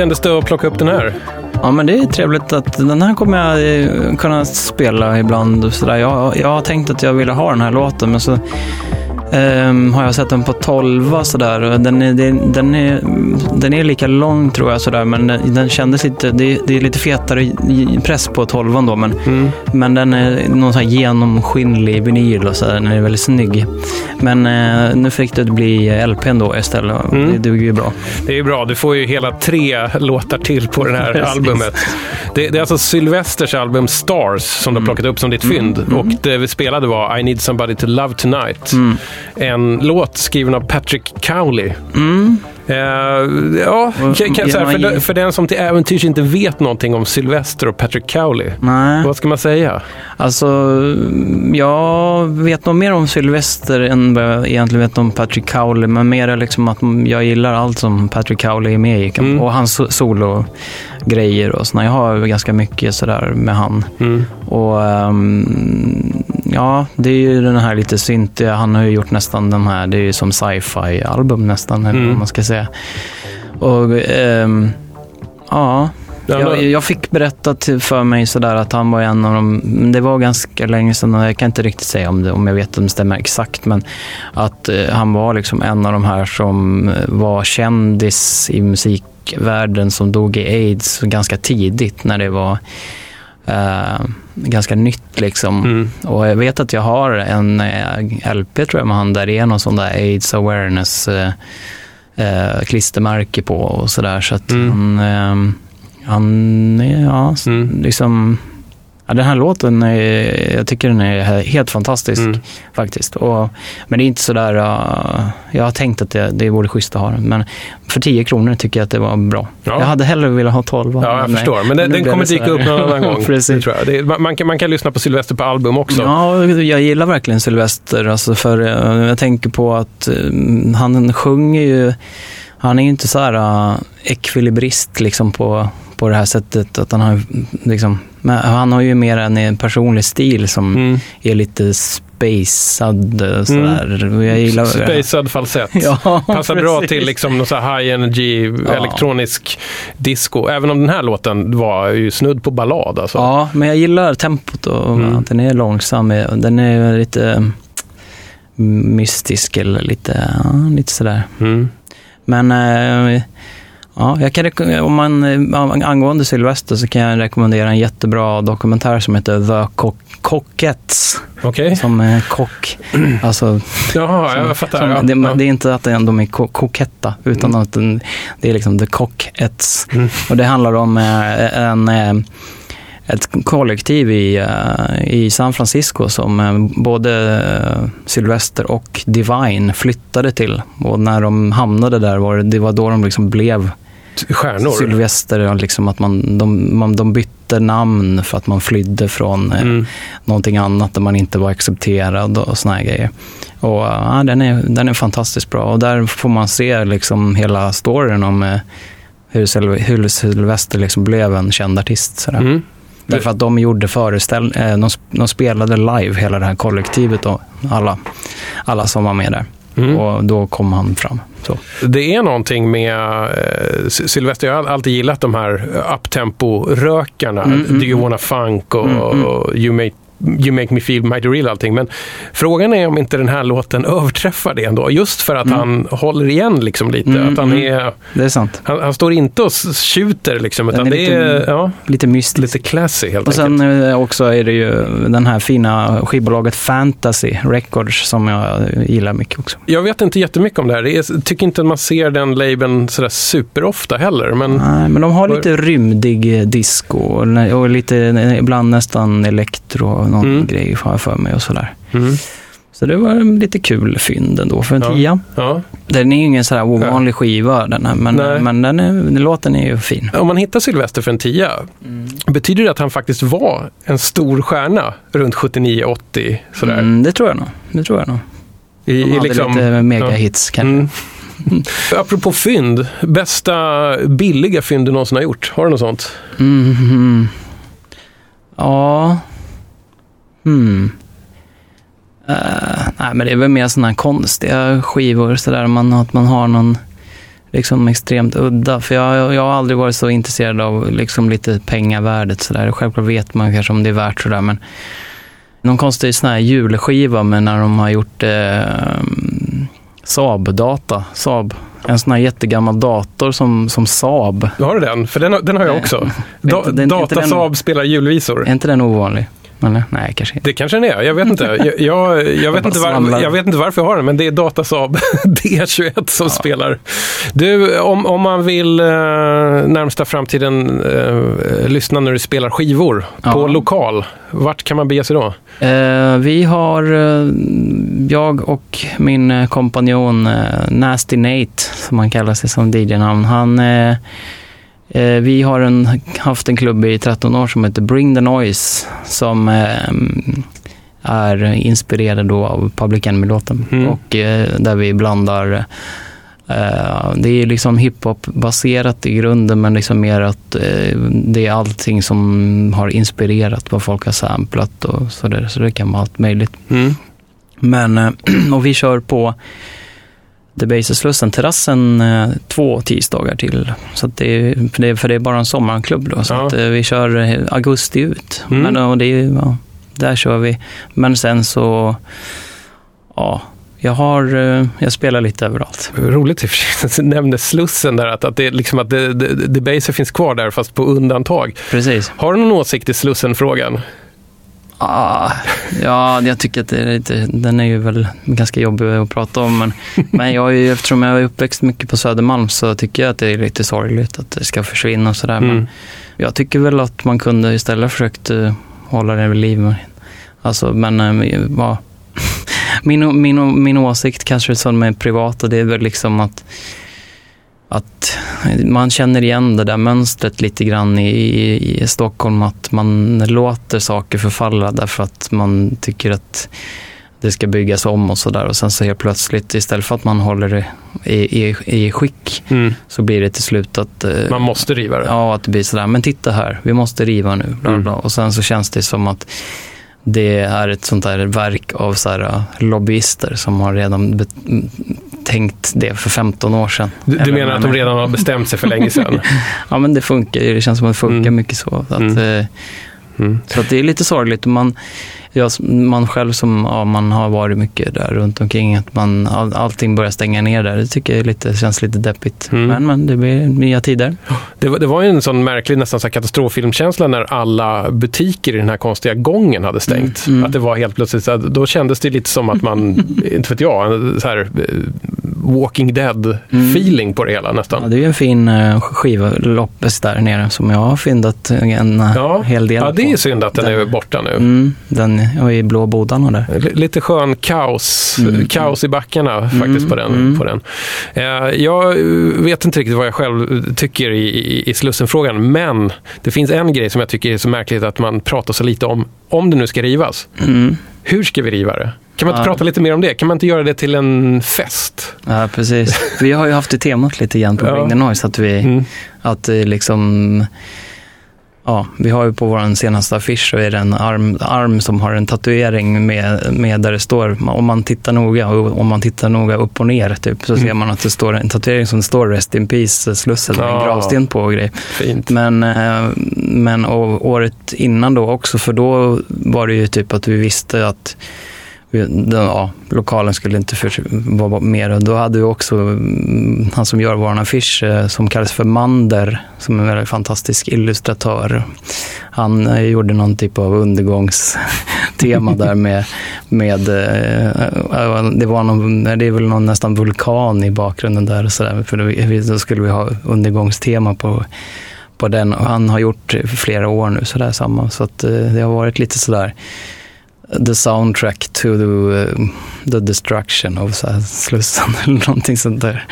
Kändes det att plocka upp den här? Ja, men det är trevligt att den här kommer jag eh, kunna spela ibland. och sådär. Jag, jag har tänkt att jag ville ha den här låten, men så ehm, har jag sett den på 12 sådär. Den är, den, är, den är lika lång tror jag, sådär, men den, kändes lite, det, är- det är lite fetare press på 12 då, men, men den är någon sån här genomskinlig vinyl och så där. Den är väldigt snygg. Men eh, nu fick det bli LPn då istället. och Det duger ju bra. Det är bra, du får ju hela tre låtar till på det här albumet. Det, det är alltså Sylvesters album Stars som du har plockat upp som ditt fynd. Och det vi spelade var I need somebody to love tonight. En låt skriven av Patrick Cowley. Eh, ja, kan, kan, så här, för, den- för den som till äventyrs inte vet någonting om Sylvester och Patrick Cowley. Nej. Vad ska man säga? Alltså, jag vet nog mer om Sylvester än vad jag egentligen vet om Patrick Cowley. Men mer liksom att jag gillar allt som Patrick Cowley är med i. Mm. Och hans so- solo-grejer och sådär. Jag har ganska mycket sådär med han. Mm. Och ehm, ja, det är ju den här lite syntiga. Han har ju gjort nästan de här, det är ju som sci-fi album nästan, eller Mm. vad man ska säga. Och ehm, ja, Ja, jag, jag fick berättat för mig sådär att han var en av de, men det var ganska länge sedan jag kan inte riktigt säga om, det, om jag vet om det stämmer exakt, men att eh, han var liksom en av de här som eh, var kändis i musikvärlden som dog i aids ganska tidigt när det var eh, ganska nytt liksom. Mm. Och jag vet att jag har en eh, LP tror jag med han där det är någon sån där aids awareness eh, eh, klistermärke på och sådär. Så att Mm. han, eh, han ja, Mm. liksom, ja, den här låten, är, jag tycker den är he- helt fantastisk Mm. faktiskt. Och, men det är inte sådär, uh, jag har tänkt att det, det vore schysst att ha den, men för 10 kronor tycker jag att det var bra. Ja. Jag hade hellre velat ha 12. Ja, jag nej. förstår. Men den, nu den blev kommer dyka upp någon annan gång. Precis. tror jag. Det, man, kan, man kan lyssna på Sylvester på album också. Ja, jag gillar verkligen Sylvester. Alltså för eh, jag tänker på att eh, han sjunger ju, han är ju inte så här uh, ekvilibrist liksom på, på det här sättet. Att han, har, liksom, men han har ju mer en personlig stil som Mm. är lite spacad eh, sådär. Och Jag gillar Spacad falsett. Ja, Passar bra precis. till liksom någon high energy Ja. elektronisk disco. Även om den här låten var ju snudd på ballad. Alltså. Ja, men jag gillar tempot och Mm. att den är långsam. Den är lite mystisk eller lite, ja, lite sådär. Mm. Men eh, ja, jag kan om man, eh, angående Sylvester så kan jag rekommendera en jättebra dokumentär som heter The Co- Cockets. Okej. Som är kock. Alltså, Jaha, som, jag fattar. som, ja. det, ja. det är inte att de är ko- koketta, utan att den, det är liksom The Cockets. Mm. Och det handlar om eh, en, eh, ett kollektiv i, i San Francisco som både Sylvester och Divine flyttade till. Och när de hamnade där var det, det var då de liksom blev Stjärnor. Sylvester. och Liksom att man, de, man, de bytte namn för att man flydde från eh, Mm. någonting annat där man inte var accepterad och såna här grejer. Och ja, den, är, den är fantastiskt bra och där får man se liksom hela storyn om eh, hur, Syl- hur Sylvester liksom blev en känd artist. Sådär. Mm. Därför att de gjorde föreställ eh, de, de spelade live hela det här kollektivet och alla, alla som var med där. Mm. Och då kom han fram. Så. Det är någonting med eh, Sy- Sylvester. Jag har alltid gillat de här uptempo-rökarna. Mm, mm, Do you wanna funk och, Mm, mm. och You may You make me feel mighty real och allting. Men frågan är om inte den här låten överträffar det ändå. Just för att Mm. han håller igen liksom lite. Mm, att han, mm. är, Det är sant. han, han står inte och tjuter liksom. Utan är det lite- är ja, Lite mystiskt. lite classy helt Och enkelt. sen eh, också är det ju den här fina skivbolaget Fantasy Records som jag gillar mycket också. Jag vet inte jättemycket om det här. Är, tycker inte att man ser den labeln sådär superofta heller. Men Nej, men de har lite rymdig disco och, och lite, ibland nästan elektro och någon Mm. grej har jag för mig och sådär. mm, Så det var lite kul fynd ändå för en Ja. tia. ja. Den är ju ingen sådär ovanlig skiva den här, men, Nej. men den är, låten är ju fin. Om man hittar Sylvester för en tia, betyder det att han faktiskt var en stor stjärna runt 79-80? Sådär? Mm, det tror jag nog. Det tror jag nog. I, De hade liksom, lite megahits kanske. Mm. Apropå fynd, bästa billiga fynd du någonsin har gjort? Har du något sånt? Mhm. Ja. Hmm. Eh, nej, men det är väl mer sådana här konstiga skivor, så där man, att man har någon liksom extremt udda. För jag, jag har aldrig varit så intresserad av liksom lite pengavärdet sådär. Självklart vet man kanske om det är värt sådär, men någon konstig sån här julskiva med när de har gjort eh, Saab-data. Saab. En sån här jättegammal dator som, som Saab. Har du den? För den, har- den har jag Nej. också. Da, den- den- Datasaab spelar julvisor. Är inte den ovanlig? Eller? Nej, kanske inte. Det kanske den är, jag vet inte. Jag, jag, jag, vet, inte var, jag vet inte varför jag har den, men det är Datasaab D21 som spelar. Du, om, om man vill eh, närmsta framtiden eh, lyssna när du spelar skivor Ja. på lokal, vart kan man bege sig då? Eh, vi har, eh, jag och min eh, kompanjon eh, Nasty Nate, som han kallar sig som DJ-namn, han vi har en, haft en klubb i 13 år som heter Bring the Noise som eh, är inspirerad då av Public Enemy-låten. Mm. Och eh, där vi blandar eh, det är liksom hiphop-baserat i grunden men liksom mer att eh, det är allting som har inspirerat vad folk har samplat och sådär. Så det kan vara allt möjligt. Mm. Men, eh, och vi kör på Debaser-slussen, terrassen, eh, två tisdagar till. Så det, är, för, det, för det är bara en sommarklubb då. Så Ja. att, eh, vi kör eh, augusti ut. Mm. Men, och det är, ja, där kör vi. Men sen så, ja, jag har, jag spelar lite överallt. Roligt i och för sig att du nämnde Slussen där, att, att, det, liksom att det, det, det Baser finns kvar där fast på undantag. Precis. Har du någon åsikt i Slussen-frågan? Ah, ja, jag tycker att det är lite, den är ju väl ganska jobbig att prata om. Men, men jag är ju, eftersom jag är uppväxt mycket på Södermalm så tycker jag att det är lite sorgligt att det ska försvinna och sådär. Mm. Men jag tycker väl att man kunde istället försökt eh, hålla det vid liv. Alltså, men eh, vad- min, min, min åsikt kanske som är privat och det är väl liksom att att man känner igen det där mönstret lite grann i, i, i Stockholm, att man låter saker förfalla därför att man tycker att det ska byggas om och sådär och sen så helt plötsligt istället för att man håller det i, i, i skick Mm. så blir det till slut att eh, Man måste riva det. Ja, att det blir sådär, men titta här, vi måste riva nu. Bla, Mm. bla. Och sen så känns det som att det är ett sånt där verk av så här, uh, lobbyister som har redan tänkt det för 15 år sedan. Du, du menar att de redan har bestämt sig för länge sedan? Ja, men det funkar ju. Det känns som att det funkar Mm. mycket så. Att, Mm. eh, Mm. Så att det är lite sorgligt. Man, jag, man själv som ja, man har varit mycket där runt omkring, att man, all, allting börjar stänga ner där. Det tycker jag lite, känns lite deppigt. Mm. Men, men det blir nya tider. Det var, det var ju en sån märklig nästan så här katastroffilmkänsla när alla butiker i den här konstiga gången hade stängt. Mm, mm. Att det var helt plötsligt, så här, då kändes det lite som att man, inte vet jag, så här eh, Walking Dead-feeling på det hela Ja, nästan. det är ju en fin uh, skiva, loppis där nere, som jag har fyndat en Ja, hel del ja det är synd att den är borta nu. Mm, den och i blå bodarna där. L- Lite skön kaos, Mm. kaos i backarna faktiskt Mm, på den. mm. På den. Eh, jag eh, vet inte riktigt vad jag själv tycker i, i, i Slussen-frågan, men det finns en grej som jag tycker är så märkligt att man pratar så lite om, om det nu ska rivas. Mm. Hur ska vi riva det? Kan man inte Ja. prata lite mer om det? Kan man inte göra det till en fest? Ja, precis. Vi har ju haft det temat lite grann på Ja. Bring the Noise, att vi, Mm. att det liksom Ja, vi har ju på vår senaste affisch så är det en arm, arm som har en tatuering med, med där det står, om man tittar noga, om man tittar noga upp och ner typ, så ser man att det står en tatuering som står Rest in Peace Slussen med en gravsten på och grejer. Fint. Men, eh, men året innan då också, för då var det ju typ att vi visste att ja, lokalen skulle inte vara mer. Då hade vi också mm, han som gör vår affisch eh, som kallas för Mander, som är en väldigt fantastisk illustratör. Han eh, gjorde någon typ av undergångstema där med, med eh, det, var någon, det är väl någon nästan vulkan i bakgrunden där. och Så där, för då, skulle vi ha undergångstema på på den och han har gjort flera år nu sådär samma. Så att eh, det har varit lite sådär the soundtrack to the, eh, the destruction här, Slussen eller någonting sånt där.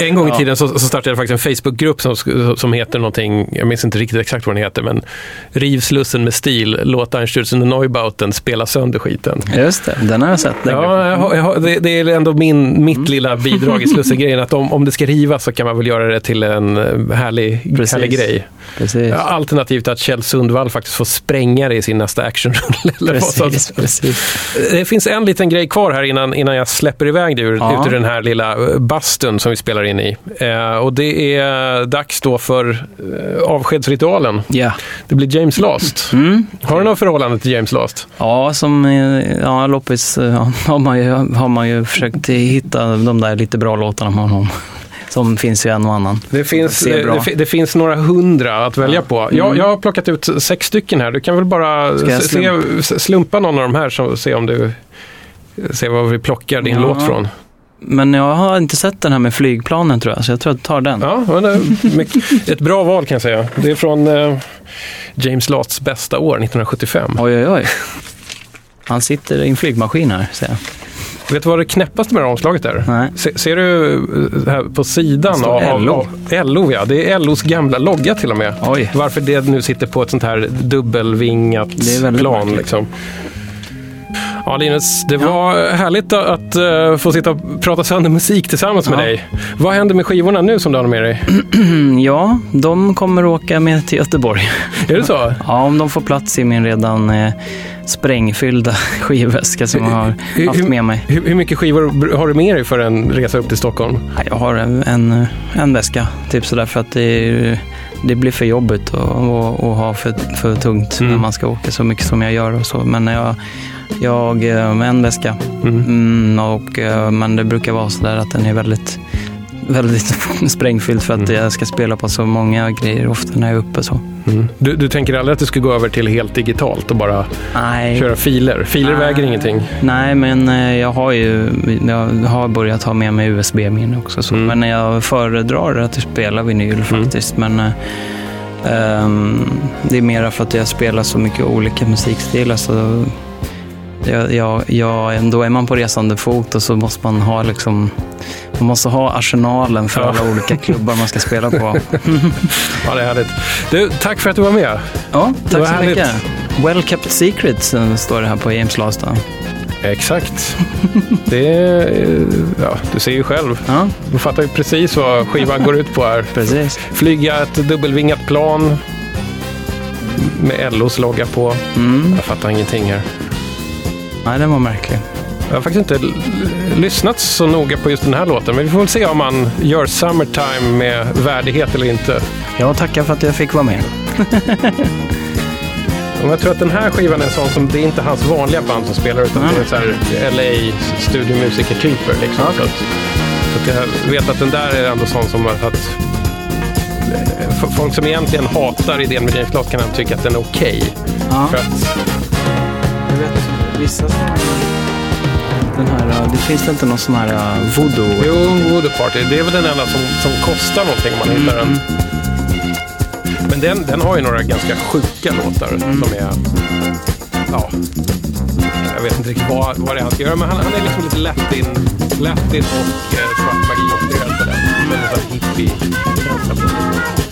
En gång i Ja. tiden så, så startade jag faktiskt en Facebookgrupp som, som heter någonting, jag minns inte riktigt exakt vad den heter, men Riv Slussen med stil, låt Einstürzen och Neubauten spela sönder skiten. Just det, den har jag sett. Ja, jag jag det, det är ändå min, mitt lilla bidrag i Slussen-grejen, att om, om det ska rivas så kan man väl göra det till en eh, härlig, Precis. härlig grej. Precis. Ja, Alternativt att Kjell Sundvall faktiskt får spränga det i sin nästa actionrulle. Precis, precis. Det finns en liten grej kvar här innan, innan jag släpper iväg dig ur, Ja. ut ur den här lilla eh, bastun som vi spelar in i. Eh, och det är dags då för eh, avskedsritualen. Ja. Det blir James Last. Mm. Har du något förhållande till James Last? Ja, som eh, ja, loppis eh, ja, har, man ju, har man ju försökt hitta de där lite bra låtarna med honom. Som finns ju en och annan. Det finns, det, det, fi- det finns några hundra att välja på. Jag, jag har plockat ut sex stycken här. Du kan väl bara Mm. Jag se, slumpa någon av de här och se om du ser vad vi plockar din Ja. låt från. Men jag har inte sett den här med flygplanen tror jag, så jag tror jag tar den. Ja, ett bra val kan jag säga. Det är från eh, James Lasts bästa år, 1975. Oj, oj, oj. Han sitter i en flygmaskin här, ser jag. Vet du vad det knäppaste med det här omslaget är? Nej. Se, ser du eh, här på sidan av, LO. av LO? Ja, det är LOs gamla logga till och med. Oj. Varför det nu sitter på ett sånt här dubbelvingat plan. märkligt. Liksom. Ja, Linus, det var härligt att eh, få sitta och prata sönder musik tillsammans med Ja. dig. Vad händer med skivorna nu som du har med dig? Ja, de kommer åka med till Göteborg. Är det så? Ja, om de får plats i min redan eh, sprängfyllda skivväska som jag har Hur- haft med mig. Hur, hur mycket skivor har du med dig för en resa upp till Stockholm? Ja, Jag har en, en, en väska, typ sådär, för att det, är- det blir för jobbigt att ha för, för tungt Mm. när man ska åka så mycket som jag gör och så. Men jag, jag eh, en väska. Mm. Mm, och, eh, men det brukar vara sådär att den är väldigt, väldigt sprängfylld för att Mm. jag ska spela på så många grejer ofta när jag är uppe. Så. Mm. Du, du tänker aldrig att du ska gå över till helt digitalt och bara Nej. köra filer? Filer Nej. väger ingenting. Nej, men eh, jag har ju jag har börjat ha med mig USB-minne också. Så. Mm. Men jag föredrar att spela vinyl faktiskt. Men ehm, det är mera för att jag spelar så mycket olika musikstilar. Så jag, jag, jag, då är man på resande fot och så måste man ha liksom man måste ha arsenalen för Ja. alla olika klubbar man ska spela på. Ja, det är härligt. Du, tack för att du var med. Ja, tack så härligt. mycket. Well kept secrets eh, står det här på James Last. då. Exakt. Det är, eh, ja, du ser ju själv. Ja, Du fattar ju precis vad skivan går ut på här. precis. Flyga ett dubbelvingat plan med LOs logga på. Mm. Jag fattar ingenting här. Nej, den var märklig. Jag har faktiskt inte lyssnat så noga på just den här låten, men vi får väl se om man gör Summertime med värdighet eller inte. Jag tackar för att jag fick vara med. Jag tror att den här skivan är en sån som, det är inte hans vanliga band som spelar, utan Nej. det är så här LA studiomusiker-typer. Liksom. Okej. Så, att, så att jag vet att den där är ändå sån som att, att eh, folk som egentligen hatar idén med James Last kan tycka att den är okej. Ja. För att, Jag vet vissa den här, uh, det finns inte någon sån här uh, voodoo? jo, Voodoo Party, det är väl den enda som, som kostar någonting om man hittar den. Men den, den har ju några ganska sjuka låtar som är... Ja, jag vet inte riktigt vad, vad det är han ska göra, men han, han är liksom lite latin, latin och eh, svart magi-inspirerad på den. Med en sån här hippie-känsla på det.